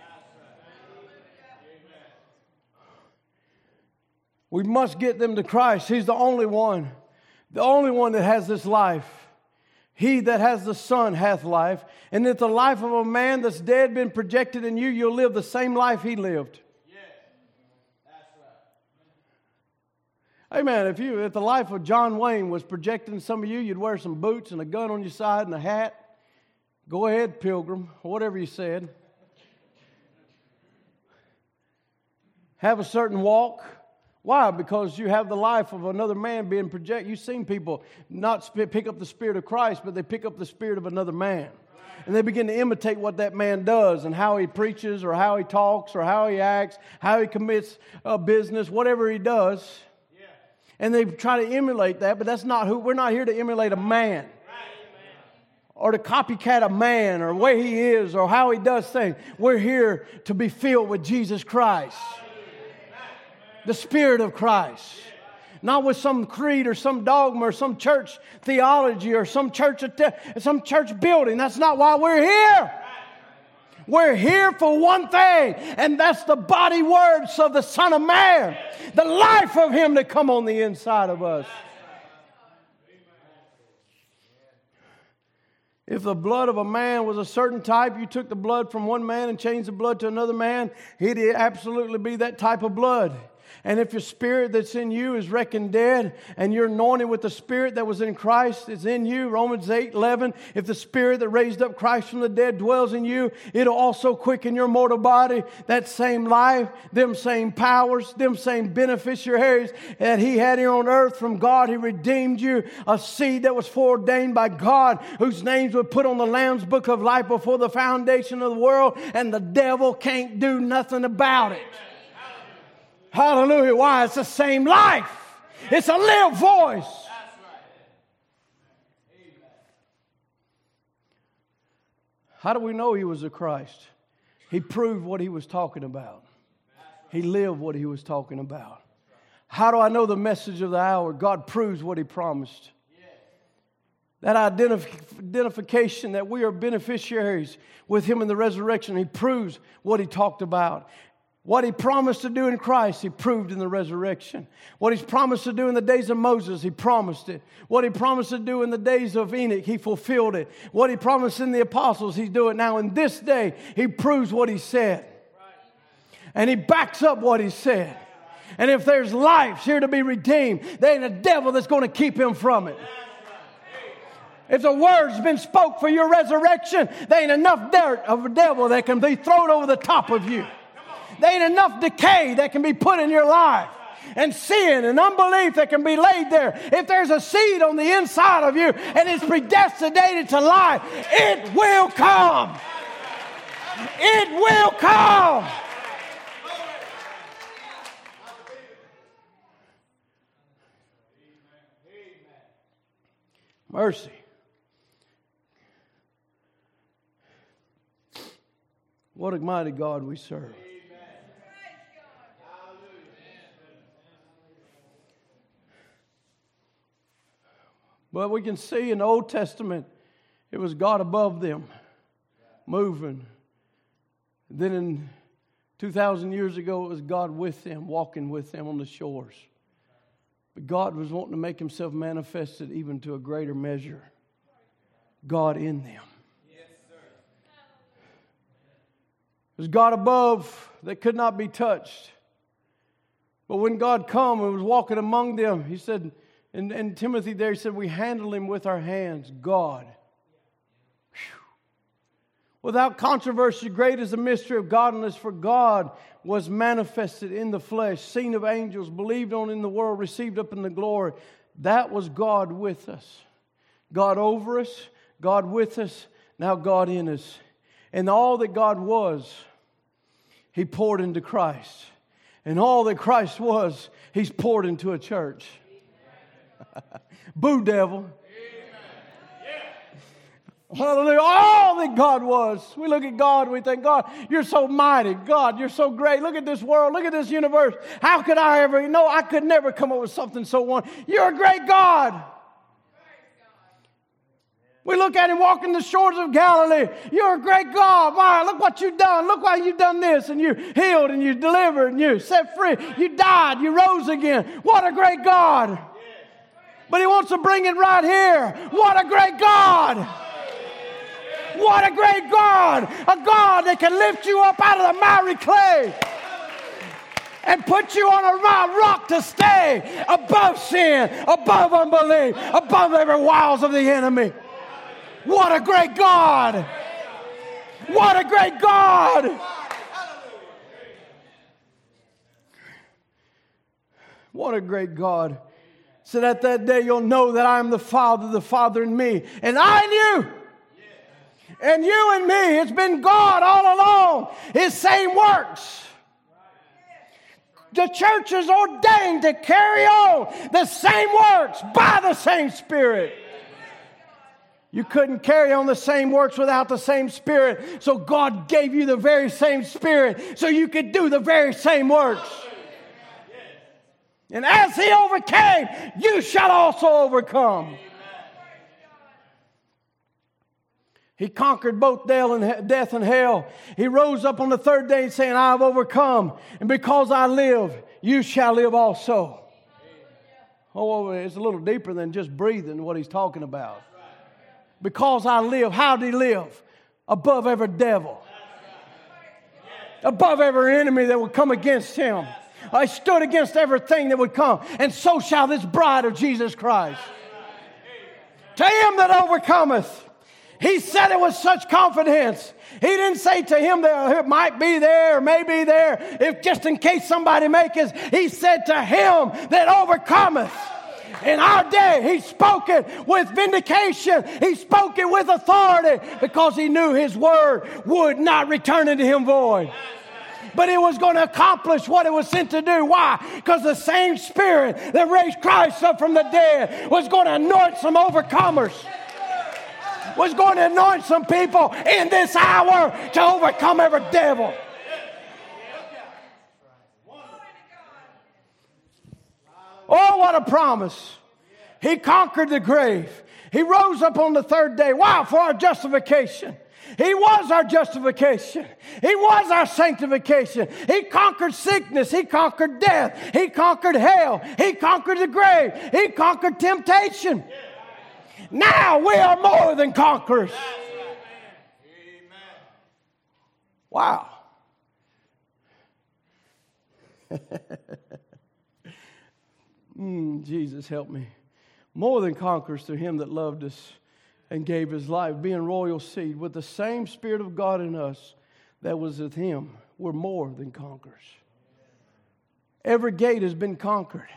A: We must get them to Christ. He's the only one, the only one that has this life. He that has the Son hath life. And if the life of a man that's dead been projected in you, you'll live the same life he lived. Amen. If you if the life of John Wayne was projected in some of you, you'd wear some boots and a gun on your side and a hat. Go ahead, pilgrim, whatever you said. Have a certain walk. Why? Because you have the life of another man being projected. You've seen people not pick up the spirit of Christ, but they pick up the spirit of another man. And they begin to imitate what that man does and how he preaches or how he talks or how he acts, how he commits a business, whatever he does. And they try to emulate that, but that's not who, we're not here to emulate a man or to copycat a man or where he is or how he does things. We're here to be filled with Jesus Christ the Spirit of Christ. Not with some creed or some dogma or some church theology or some church, some church building. That's not why we're here. We're here for one thing, and that's the body words of the Son of Man, the life of Him to come on the inside of us. If the blood of a man was a certain type, you took the blood from one man and changed the blood to another man, it'd absolutely be that type of blood. And if your spirit that's in you is reckoned dead and you're anointed with the spirit that was in Christ is in you, Romans 8 11, if the spirit that raised up Christ from the dead dwells in you, it'll also quicken your mortal body. That same life, them same powers, them same beneficiaries that He had here on earth from God. He redeemed you, a seed that was foreordained by God, whose names were put on the Lamb's book of life before the foundation of the world, and the devil can't do nothing about it. Hallelujah. Why? It's the same life, it's a live voice. How do we know he was a Christ? He proved what he was talking about. He lived what he was talking about. How do I know the message of the hour? God proves what he promised. That identif- identification that we are beneficiaries with him in the resurrection, he proves what he talked about. What he promised to do in Christ, he proved in the resurrection. What he's promised to do in the days of Moses, he promised it. What he promised to do in the days of Enoch, he fulfilled it. What he promised in the apostles, he's doing now. In this day, he proves what he said. And he backs up what he said. And if there's lives here to be redeemed, there ain't a devil that's going to keep him from it. If the word's been spoke for your resurrection, there ain't enough dirt of a devil that can be thrown over the top of you. There ain't enough decay that can be put in your life and sin and unbelief that can be laid there. If there's a seed on the inside of you and it's predestinated to life, it will come. It will come. Mercy. What a mighty God we serve. But we can see in the Old Testament, it was God above them, moving. Then in 2,000 years ago, it was God with them, walking with them on the shores. But God was wanting to make himself manifested even to a greater measure. God in them. It was God above that could not be touched. But when God come and was walking among them, he said, and, and Timothy there said, We handle him with our hands, God. Whew. Without controversy, great is the mystery of godliness, for God was manifested in the flesh, seen of angels, believed on in the world, received up in the glory. That was God with us. God over us, God with us, now God in us. And all that God was, He poured into Christ. And all that Christ was, He's poured into a church. Boo, devil. Hallelujah. All that God was. We look at God we think, God, you're so mighty. God, you're so great. Look at this world. Look at this universe. How could I ever? No, I could never come up with something so wonderful. You're a great God. We look at him walking the shores of Galilee. You're a great God. Why? Look what you've done. Look why you've done this. And you healed and you delivered and you set free. You died. You rose again. What a great God. But he wants to bring it right here. What a great God. What a great God! A God that can lift you up out of the miry clay and put you on a rock to stay above sin, above unbelief, above every wiles of the enemy. What a great God! What a great God! What a great God. So that that day you'll know that I am the Father, the Father in me, and I in you and you and me. It's been God all along. His same works. The church is ordained to carry on the same works by the same Spirit. You couldn't carry on the same works without the same Spirit. So God gave you the very same Spirit so you could do the very same works. And as He overcame, you shall also overcome. He conquered both death and hell. He rose up on the third day saying, I have overcome. And because I live, you shall live also. Oh, it's a little deeper than just breathing what he's talking about. Because I live, how did he live? Above every devil, above every enemy that would come against him. I stood against everything that would come, and so shall this bride of Jesus Christ. To him that overcometh, he said it with such confidence. He didn't say to him that uh, it might be there or may be there, if just in case somebody maketh. He said to him that overcometh. In our day, he spoke it with vindication. He spoke it with authority because he knew his word would not return unto him void but it was going to accomplish what it was sent to do. Why? Because the same Spirit that raised Christ up from the dead was going to anoint some overcomers was going to anoint some people in this hour to overcome every devil. Oh, what a promise. He conquered the grave. He rose up on the third day. Wow, for our justification. He was our justification. He was our sanctification. He conquered sickness. He conquered death. He conquered hell. He conquered the grave. He conquered temptation. Now we are more than conquerors. Wow. mm, Jesus, help me. More than conquerors through him that loved us and gave his life, being royal seed, with the same Spirit of God in us that was with him. We're more than conquerors. Every gate has been conquered.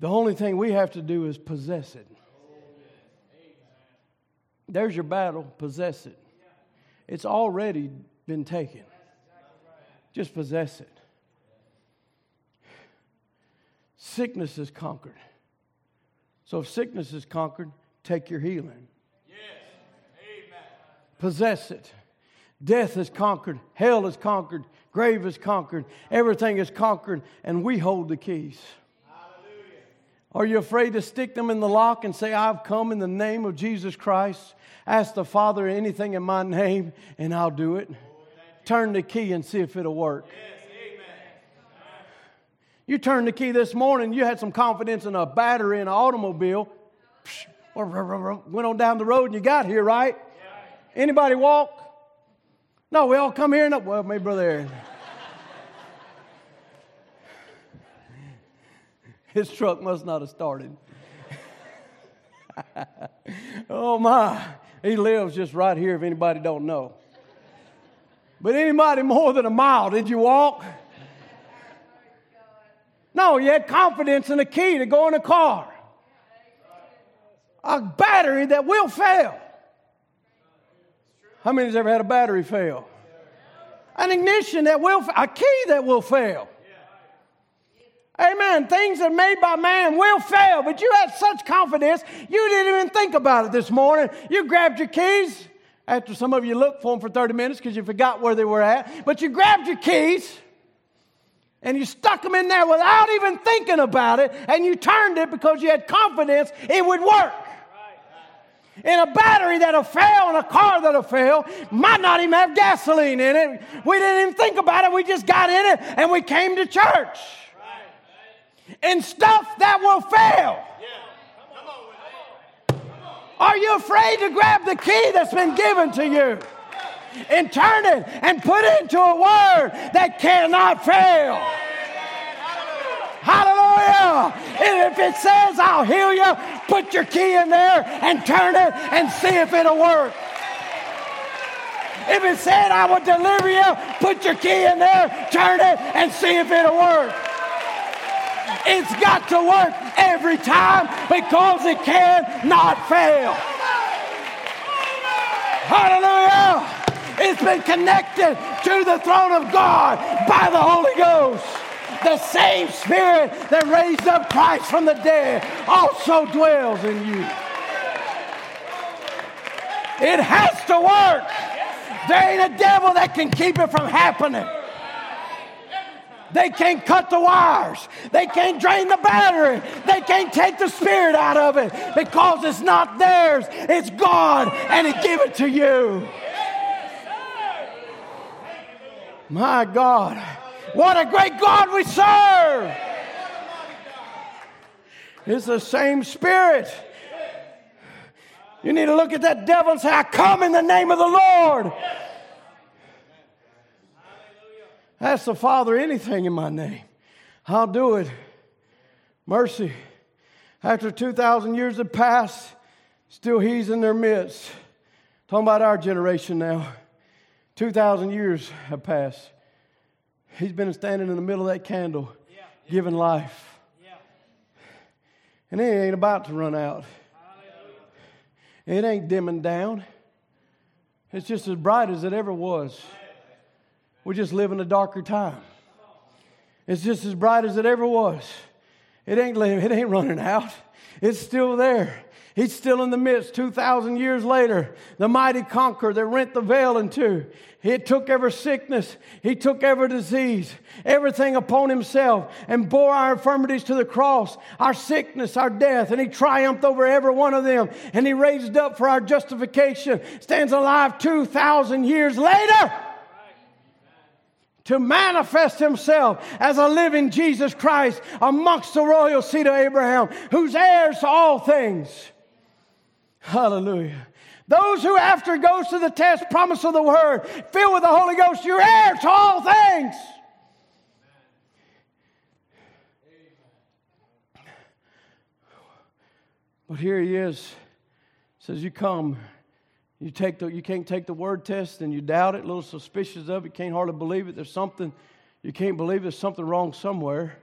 A: The only thing we have to do is possess it. There's your battle, possess it. It's already been taken. Just possess it. Sickness is conquered. So if sickness is conquered, take your healing. Yes. Amen. Possess it. Death is conquered. Hell is conquered. Grave is conquered. Everything is conquered. And we hold the keys. Hallelujah. Are you afraid to stick them in the lock and say, I've come in the name of Jesus Christ? Ask the Father anything in my name and I'll do it. Turn the key and see if it'll work. Yes. You turned the key this morning, you had some confidence in a battery in an automobile. Went on down the road and you got here, right? Anybody walk? No, we all come here and up. well, maybe brother Aaron. His truck must not have started. oh my. He lives just right here if anybody don't know. But anybody more than a mile, did you walk? No, you had confidence in the key to go in the car. A battery that will fail. How many has ever had a battery fail? An ignition that will, a key that will fail. Amen. Things that are made by man will fail, but you had such confidence, you didn't even think about it this morning. You grabbed your keys after some of you looked for them for 30 minutes because you forgot where they were at, but you grabbed your keys and you stuck them in there without even thinking about it, and you turned it because you had confidence it would work. In a battery that'll fail, in a car that'll fail, might not even have gasoline in it. We didn't even think about it. We just got in it and we came to church. In stuff that will fail. Are you afraid to grab the key that's been given to you? and turn it and put it into a word that cannot fail. Hallelujah. And if it says, I'll heal you, put your key in there and turn it and see if it'll work. If it said, I will deliver you, put your key in there, turn it, and see if it'll work. It's got to work every time because it cannot fail. Hallelujah. It's been connected to the throne of God by the Holy Ghost. The same Spirit that raised up Christ from the dead also dwells in you. It has to work. There ain't a devil that can keep it from happening. They can't cut the wires. They can't drain the battery. They can't take the spirit out of it because it's not theirs. It's God and He gave it to you. My God. What a great God we serve. It's the same spirit. You need to look at that devil and say, I come in the name of the Lord. Ask the Father anything in my name. I'll do it. Mercy. After 2,000 years have passed, still He's in their midst. Talking about our generation now. 2,000 years have passed. He's been standing in the middle of that candle, yeah. giving life. Yeah. And it ain't about to run out. Hallelujah. It ain't dimming down. It's just as bright as it ever was. We're just live in a darker time. It's just as bright as it ever was. It ain't, it ain't running out. It's still there. He's still in the midst 2,000 years later. The mighty conqueror that rent the veil in two. He took every sickness, he took every disease, everything upon himself, and bore our infirmities to the cross, our sickness, our death, and he triumphed over every one of them. And he raised up for our justification, stands alive 2,000 years later to manifest himself as a living Jesus Christ amongst the royal seed of Abraham, who's heirs to all things. Hallelujah. Those who, after goes to the test, promise of the word, filled with the Holy Ghost, you're to all things. But here he is. Says, You come. You, take the, you can't take the word test and you doubt it, a little suspicious of it, can't hardly believe it. There's something, you can't believe there's something wrong somewhere.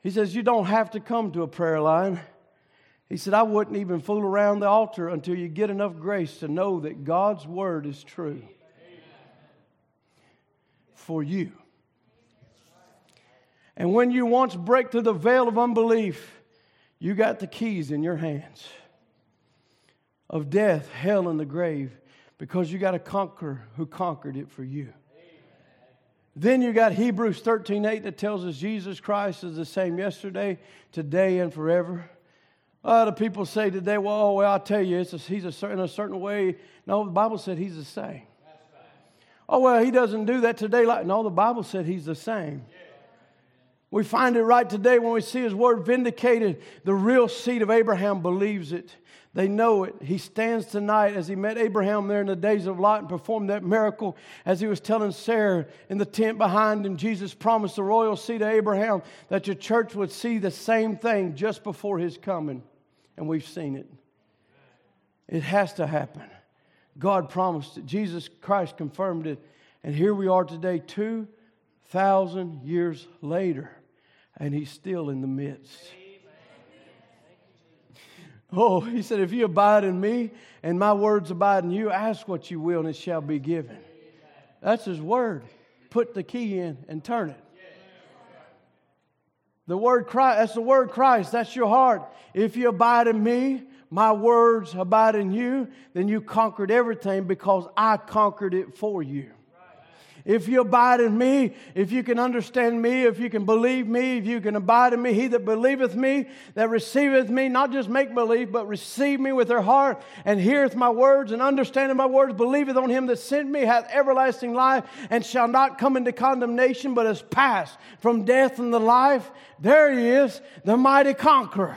A: He says, You don't have to come to a prayer line. He said, I wouldn't even fool around the altar until you get enough grace to know that God's word is true for you. And when you once break through the veil of unbelief, you got the keys in your hands of death, hell, and the grave because you got a conqueror who conquered it for you. Then you got Hebrews 13 8 that tells us Jesus Christ is the same yesterday, today, and forever. Uh, the people say today, well, oh, well, I'll tell you, a, he's a, in a certain way. No, the Bible said he's the same. Oh, well, he doesn't do that today. Like, no, the Bible said he's the same. We find it right today when we see his word vindicated. The real seed of Abraham believes it. They know it. He stands tonight as he met Abraham there in the days of Lot and performed that miracle as he was telling Sarah in the tent behind him. Jesus promised the royal seed of Abraham that your church would see the same thing just before his coming and we've seen it. It has to happen. God promised it. Jesus Christ confirmed it. And here we are today, 2,000 years later, and He's still in the midst. Oh, he said, if you abide in me and my words abide in you, ask what you will and it shall be given. That's his word. Put the key in and turn it. The word Christ, that's the word Christ, that's your heart. If you abide in me, my words abide in you, then you conquered everything because I conquered it for you. If you abide in me, if you can understand me, if you can believe me, if you can abide in me, he that believeth me, that receiveth me, not just make believe, but receive me with their heart, and heareth my words, and understanding my words, believeth on him that sent me, hath everlasting life, and shall not come into condemnation, but is passed from death unto life. There he is, the mighty conqueror.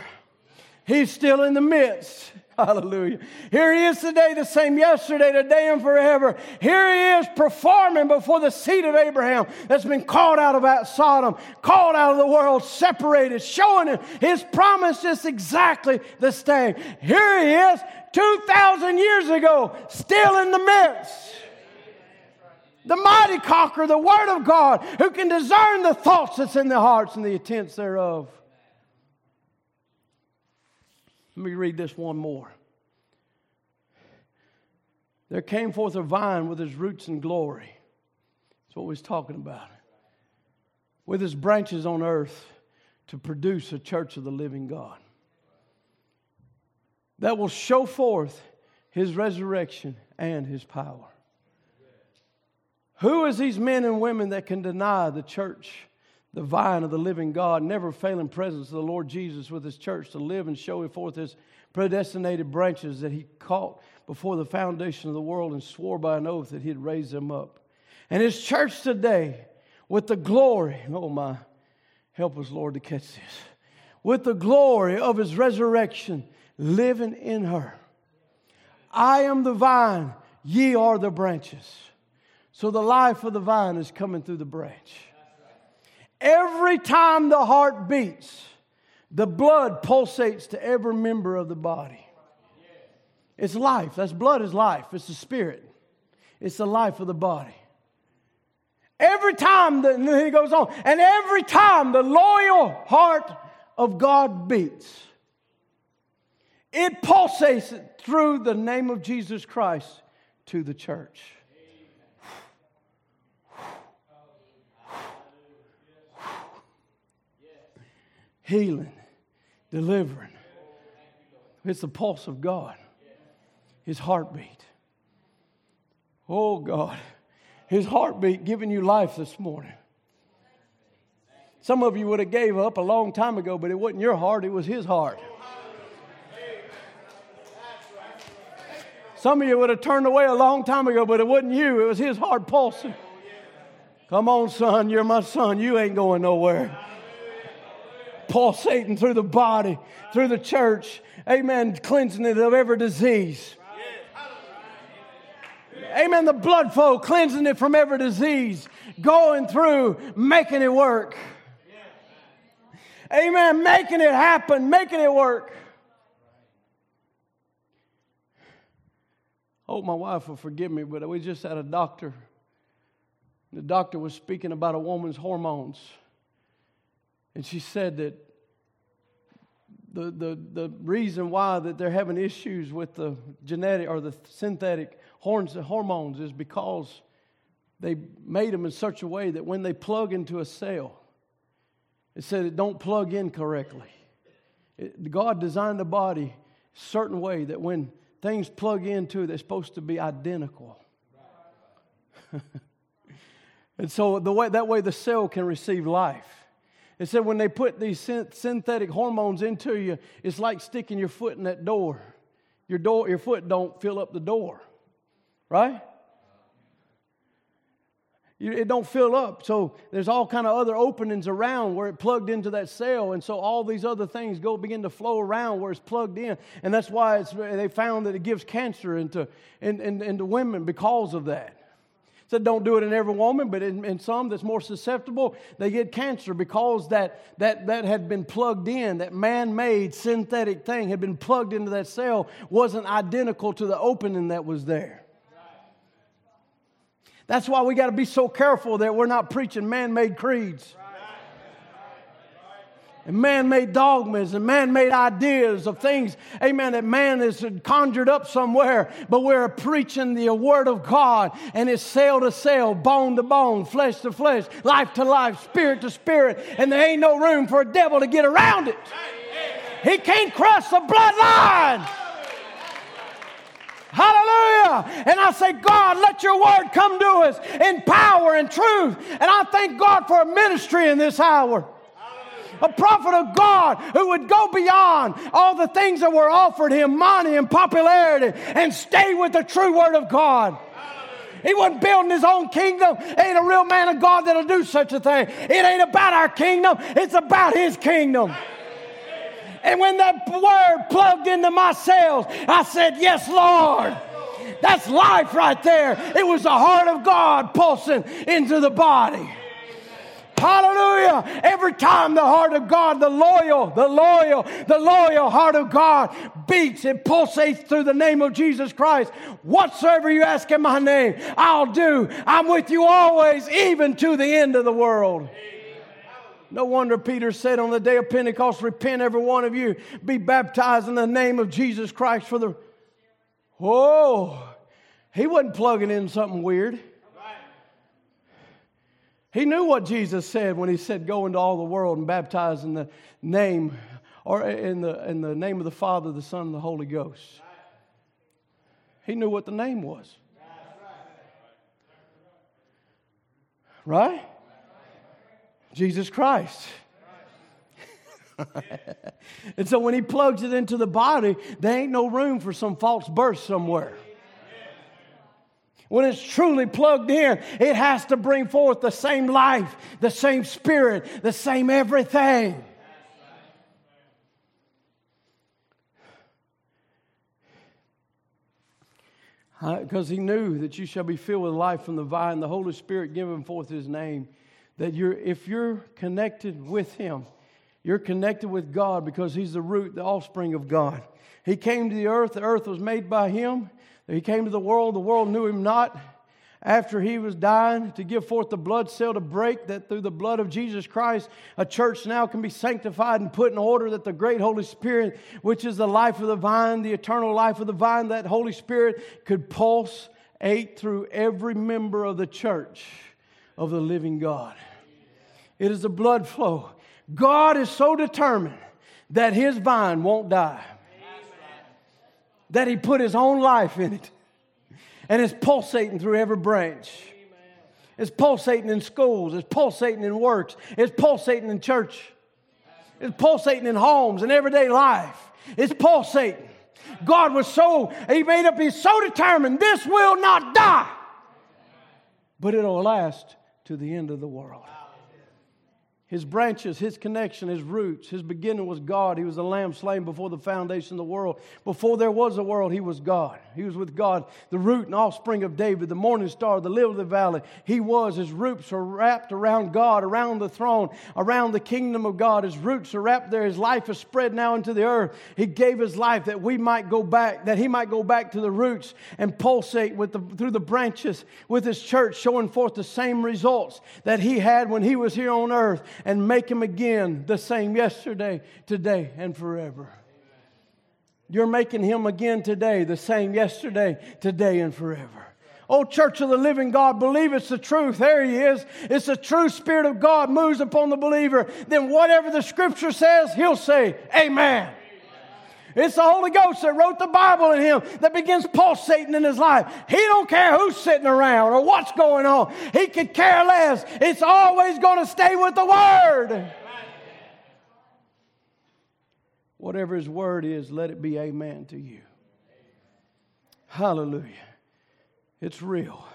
A: He's still in the midst. Hallelujah. Here he is today, the same yesterday, today, and forever. Here he is performing before the seat of Abraham that's been called out of Sodom, called out of the world, separated, showing him his promise just exactly the same. Here he is, 2,000 years ago, still in the midst. The mighty conqueror, the Word of God, who can discern the thoughts that's in the hearts and the intents thereof. Let me read this one more. There came forth a vine with his roots in glory. That's what we was talking about. With his branches on earth to produce a church of the living God that will show forth his resurrection and his power. Who is these men and women that can deny the church the vine of the living God, never failing presence of the Lord Jesus with his church to live and show forth his predestinated branches that he caught before the foundation of the world and swore by an oath that he'd raise them up. And his church today, with the glory, oh my, help us, Lord, to catch this, with the glory of his resurrection living in her. I am the vine, ye are the branches. So the life of the vine is coming through the branch. Every time the heart beats, the blood pulsates to every member of the body. It's life. That's blood is life. It's the spirit. It's the life of the body. Every time, the, and he goes on, and every time the loyal heart of God beats, it pulsates through the name of Jesus Christ to the church. Healing, delivering. It's the pulse of God, His heartbeat. Oh, God. His heartbeat giving you life this morning. Some of you would have gave up a long time ago, but it wasn't your heart, it was his heart. Some of you would have turned away a long time ago, but it wasn't you, it was his heart pulsing. Come on, son, you're my son. You ain't going nowhere pulsating through the body, through the church. Amen. Cleansing it of every disease. Amen. The blood flow, cleansing it from every disease, going through, making it work. Amen. Making it happen, making it work. Hope my wife will forgive me, but we just had a doctor. The doctor was speaking about a woman's hormones. And she said that the, the, the reason why that they're having issues with the genetic or the synthetic horns, hormones is because they made them in such a way that when they plug into a cell, it said it don't plug in correctly. It, God designed the body a certain way that when things plug into it, they're supposed to be identical. and so the way, that way the cell can receive life. It said when they put these synthetic hormones into you, it's like sticking your foot in that door. Your door, your foot don't fill up the door, right? it don't fill up so there's all kind of other openings around where it plugged into that cell and so all these other things go begin to flow around where it's plugged in and that's why they found that it gives cancer into, in, in, into women because of that Said don't do it in every woman, but in, in some that's more susceptible, they get cancer because that, that, that had been plugged in, that man made synthetic thing had been plugged into that cell, wasn't identical to the opening that was there. That's why we got to be so careful that we're not preaching man made creeds. And man made dogmas and man made ideas of things, amen, that man has conjured up somewhere. But we're preaching the word of God and it's cell to cell, bone to bone, flesh to flesh, life to life, spirit to spirit. And there ain't no room for a devil to get around it. He can't cross the bloodline. Hallelujah. And I say, God, let your word come to us in power and truth. And I thank God for a ministry in this hour a prophet of God who would go beyond all the things that were offered him money and popularity and stay with the true word of God. He wasn't building his own kingdom. Ain't a real man of God that'll do such a thing. It ain't about our kingdom, it's about his kingdom. And when that word plugged into my cells, I said, Yes, Lord. That's life right there. It was the heart of God pulsing into the body. Hallelujah. Every time the heart of God, the loyal, the loyal, the loyal heart of God beats, it pulsates through the name of Jesus Christ. Whatsoever you ask in my name, I'll do. I'm with you always, even to the end of the world. No wonder Peter said on the day of Pentecost, Repent, every one of you, be baptized in the name of Jesus Christ for the. Whoa! He wasn't plugging in something weird. He knew what Jesus said when he said, Go into all the world and baptize in the name or in the, in the name of the Father, the Son, and the Holy Ghost. He knew what the name was. Right? Jesus Christ. and so when he plugs it into the body, there ain't no room for some false birth somewhere. When it's truly plugged in, it has to bring forth the same life, the same spirit, the same everything. Because he knew that you shall be filled with life from the vine, the Holy Spirit giving forth his name. That you're, if you're connected with him, you're connected with God because he's the root, the offspring of God. He came to the earth, the earth was made by him. He came to the world, the world knew him not. After he was dying to give forth the blood cell to break, that through the blood of Jesus Christ, a church now can be sanctified and put in order that the great Holy Spirit, which is the life of the vine, the eternal life of the vine, that Holy Spirit could pulse eight through every member of the church of the living God. It is a blood flow. God is so determined that his vine won't die that He put His own life in it. And it's pulsating through every branch. It's pulsating in schools. It's pulsating in works. It's pulsating in church. It's pulsating in homes and everyday life. It's pulsating. God was so, He made up, He's so determined this will not die, but it'll last to the end of the world. His branches, his connection, his roots, his beginning was God. He was the lamb slain before the foundation of the world. Before there was a world, he was God. He was with God, the root and offspring of David, the morning star, the lily of the valley. He was. His roots are wrapped around God, around the throne, around the kingdom of God. His roots are wrapped there. His life is spread now into the earth. He gave his life that we might go back, that he might go back to the roots and pulsate with the, through the branches with his church, showing forth the same results that he had when he was here on earth and make him again the same yesterday, today, and forever. You're making him again today the same yesterday, today, and forever. Oh, church of the living God, believe it's the truth. There he is. It's the true Spirit of God moves upon the believer. Then whatever the scripture says, he'll say, Amen. It's the Holy Ghost that wrote the Bible in him that begins pulsating in his life. He don't care who's sitting around or what's going on. He could care less. It's always going to stay with the Word. Whatever his word is, let it be amen to you. Hallelujah. It's real.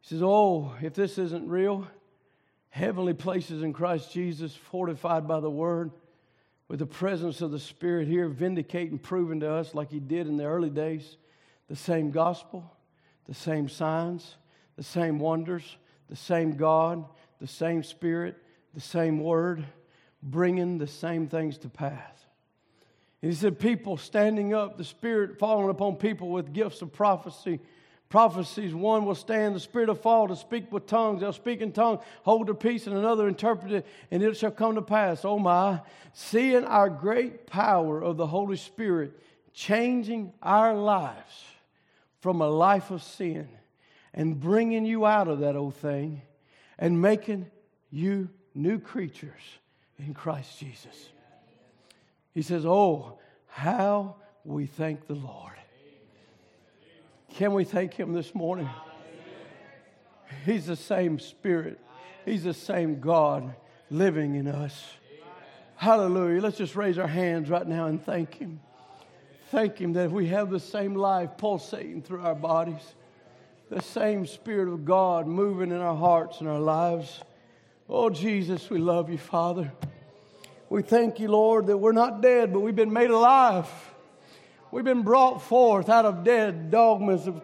A: He says, Oh, if this isn't real, heavenly places in Christ Jesus, fortified by the Word, with the presence of the Spirit here, vindicating, proving to us, like He did in the early days, the same gospel, the same signs, the same wonders, the same God, the same Spirit, the same Word, bringing the same things to pass. And he said, People standing up, the Spirit falling upon people with gifts of prophecy, Prophecies, one will stand, the spirit of fall to speak with tongues. They'll speak in tongues, hold their peace, and another interpret it, and it shall come to pass. Oh my, seeing our great power of the Holy Spirit changing our lives from a life of sin and bringing you out of that old thing and making you new creatures in Christ Jesus. He says, Oh, how we thank the Lord. Can we thank Him this morning? He's the same Spirit, He's the same God living in us. Hallelujah. Let's just raise our hands right now and thank Him. Thank Him that we have the same life pulsating through our bodies, the same Spirit of God moving in our hearts and our lives. Oh, Jesus, we love you, Father. We thank you, Lord, that we're not dead, but we've been made alive. We've been brought forth out of dead dogmas of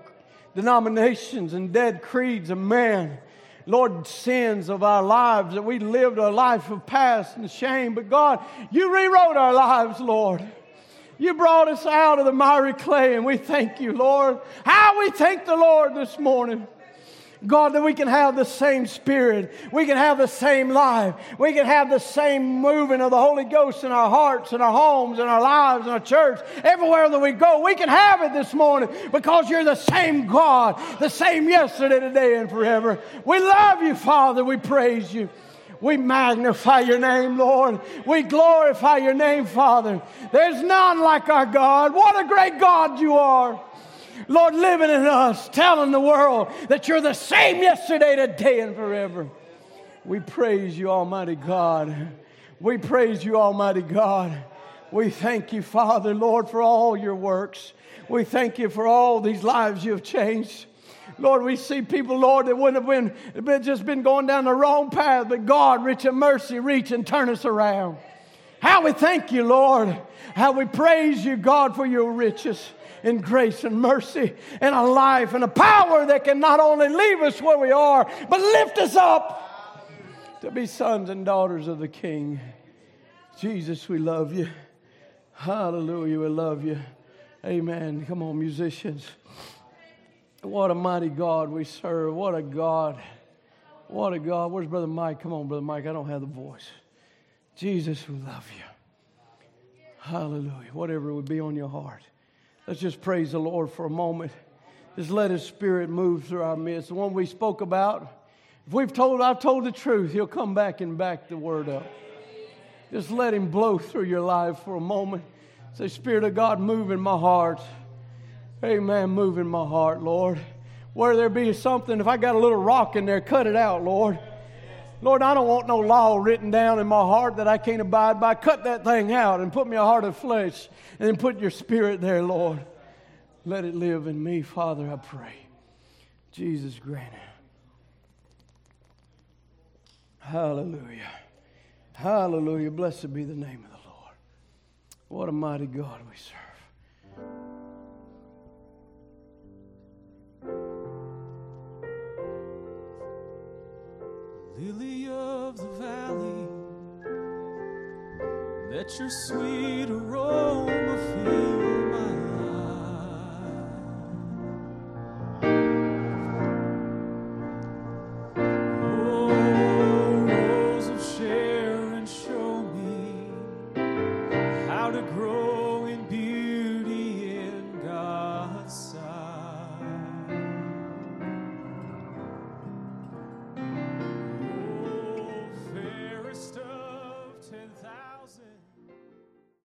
A: denominations and dead creeds of man. Lord, sins of our lives that we lived a life of past and shame. But God, you rewrote our lives, Lord. You brought us out of the miry clay, and we thank you, Lord. How we thank the Lord this morning. God, that we can have the same spirit. We can have the same life. We can have the same moving of the Holy Ghost in our hearts, in our homes, in our lives, in our church, everywhere that we go. We can have it this morning because you're the same God, the same yesterday, today, and forever. We love you, Father. We praise you. We magnify your name, Lord. We glorify your name, Father. There's none like our God. What a great God you are. Lord, living in us, telling the world that you're the same yesterday, today, and forever. We praise you, Almighty God. We praise you, Almighty God. We thank you, Father, Lord, for all your works. We thank you for all these lives you have changed. Lord, we see people, Lord, that wouldn't have been just been going down the wrong path, but God, rich in mercy, reach and turn us around. How we thank you, Lord. How we praise you, God, for your riches in grace and mercy and a life and a power that can not only leave us where we are, but lift us up to be sons and daughters of the King. Jesus, we love you. Hallelujah, we love you. Amen. Come on, musicians. What a mighty God we serve. What a God. What a God. Where's Brother Mike? Come on, Brother Mike. I don't have the voice. Jesus, we love you. Hallelujah. Whatever would be on your heart. Let's just praise the Lord for a moment. Just let His Spirit move through our midst. The one we spoke about. If we've told, I've told the truth, He'll come back and back the word up. Just let Him blow through your life for a moment. Say, Spirit of God, move in my heart. Amen. Move in my heart, Lord. Where there be something, if I got a little rock in there, cut it out, Lord. Lord, I don't want no law written down in my heart that I can't abide by. Cut that thing out and put me a heart of flesh and then put your spirit there, Lord. Let it live in me, Father, I pray. Jesus, grant it. Hallelujah. Hallelujah. Blessed be the name of the Lord. What a mighty God we serve.
B: Lily of the valley, let your sweet aroma fill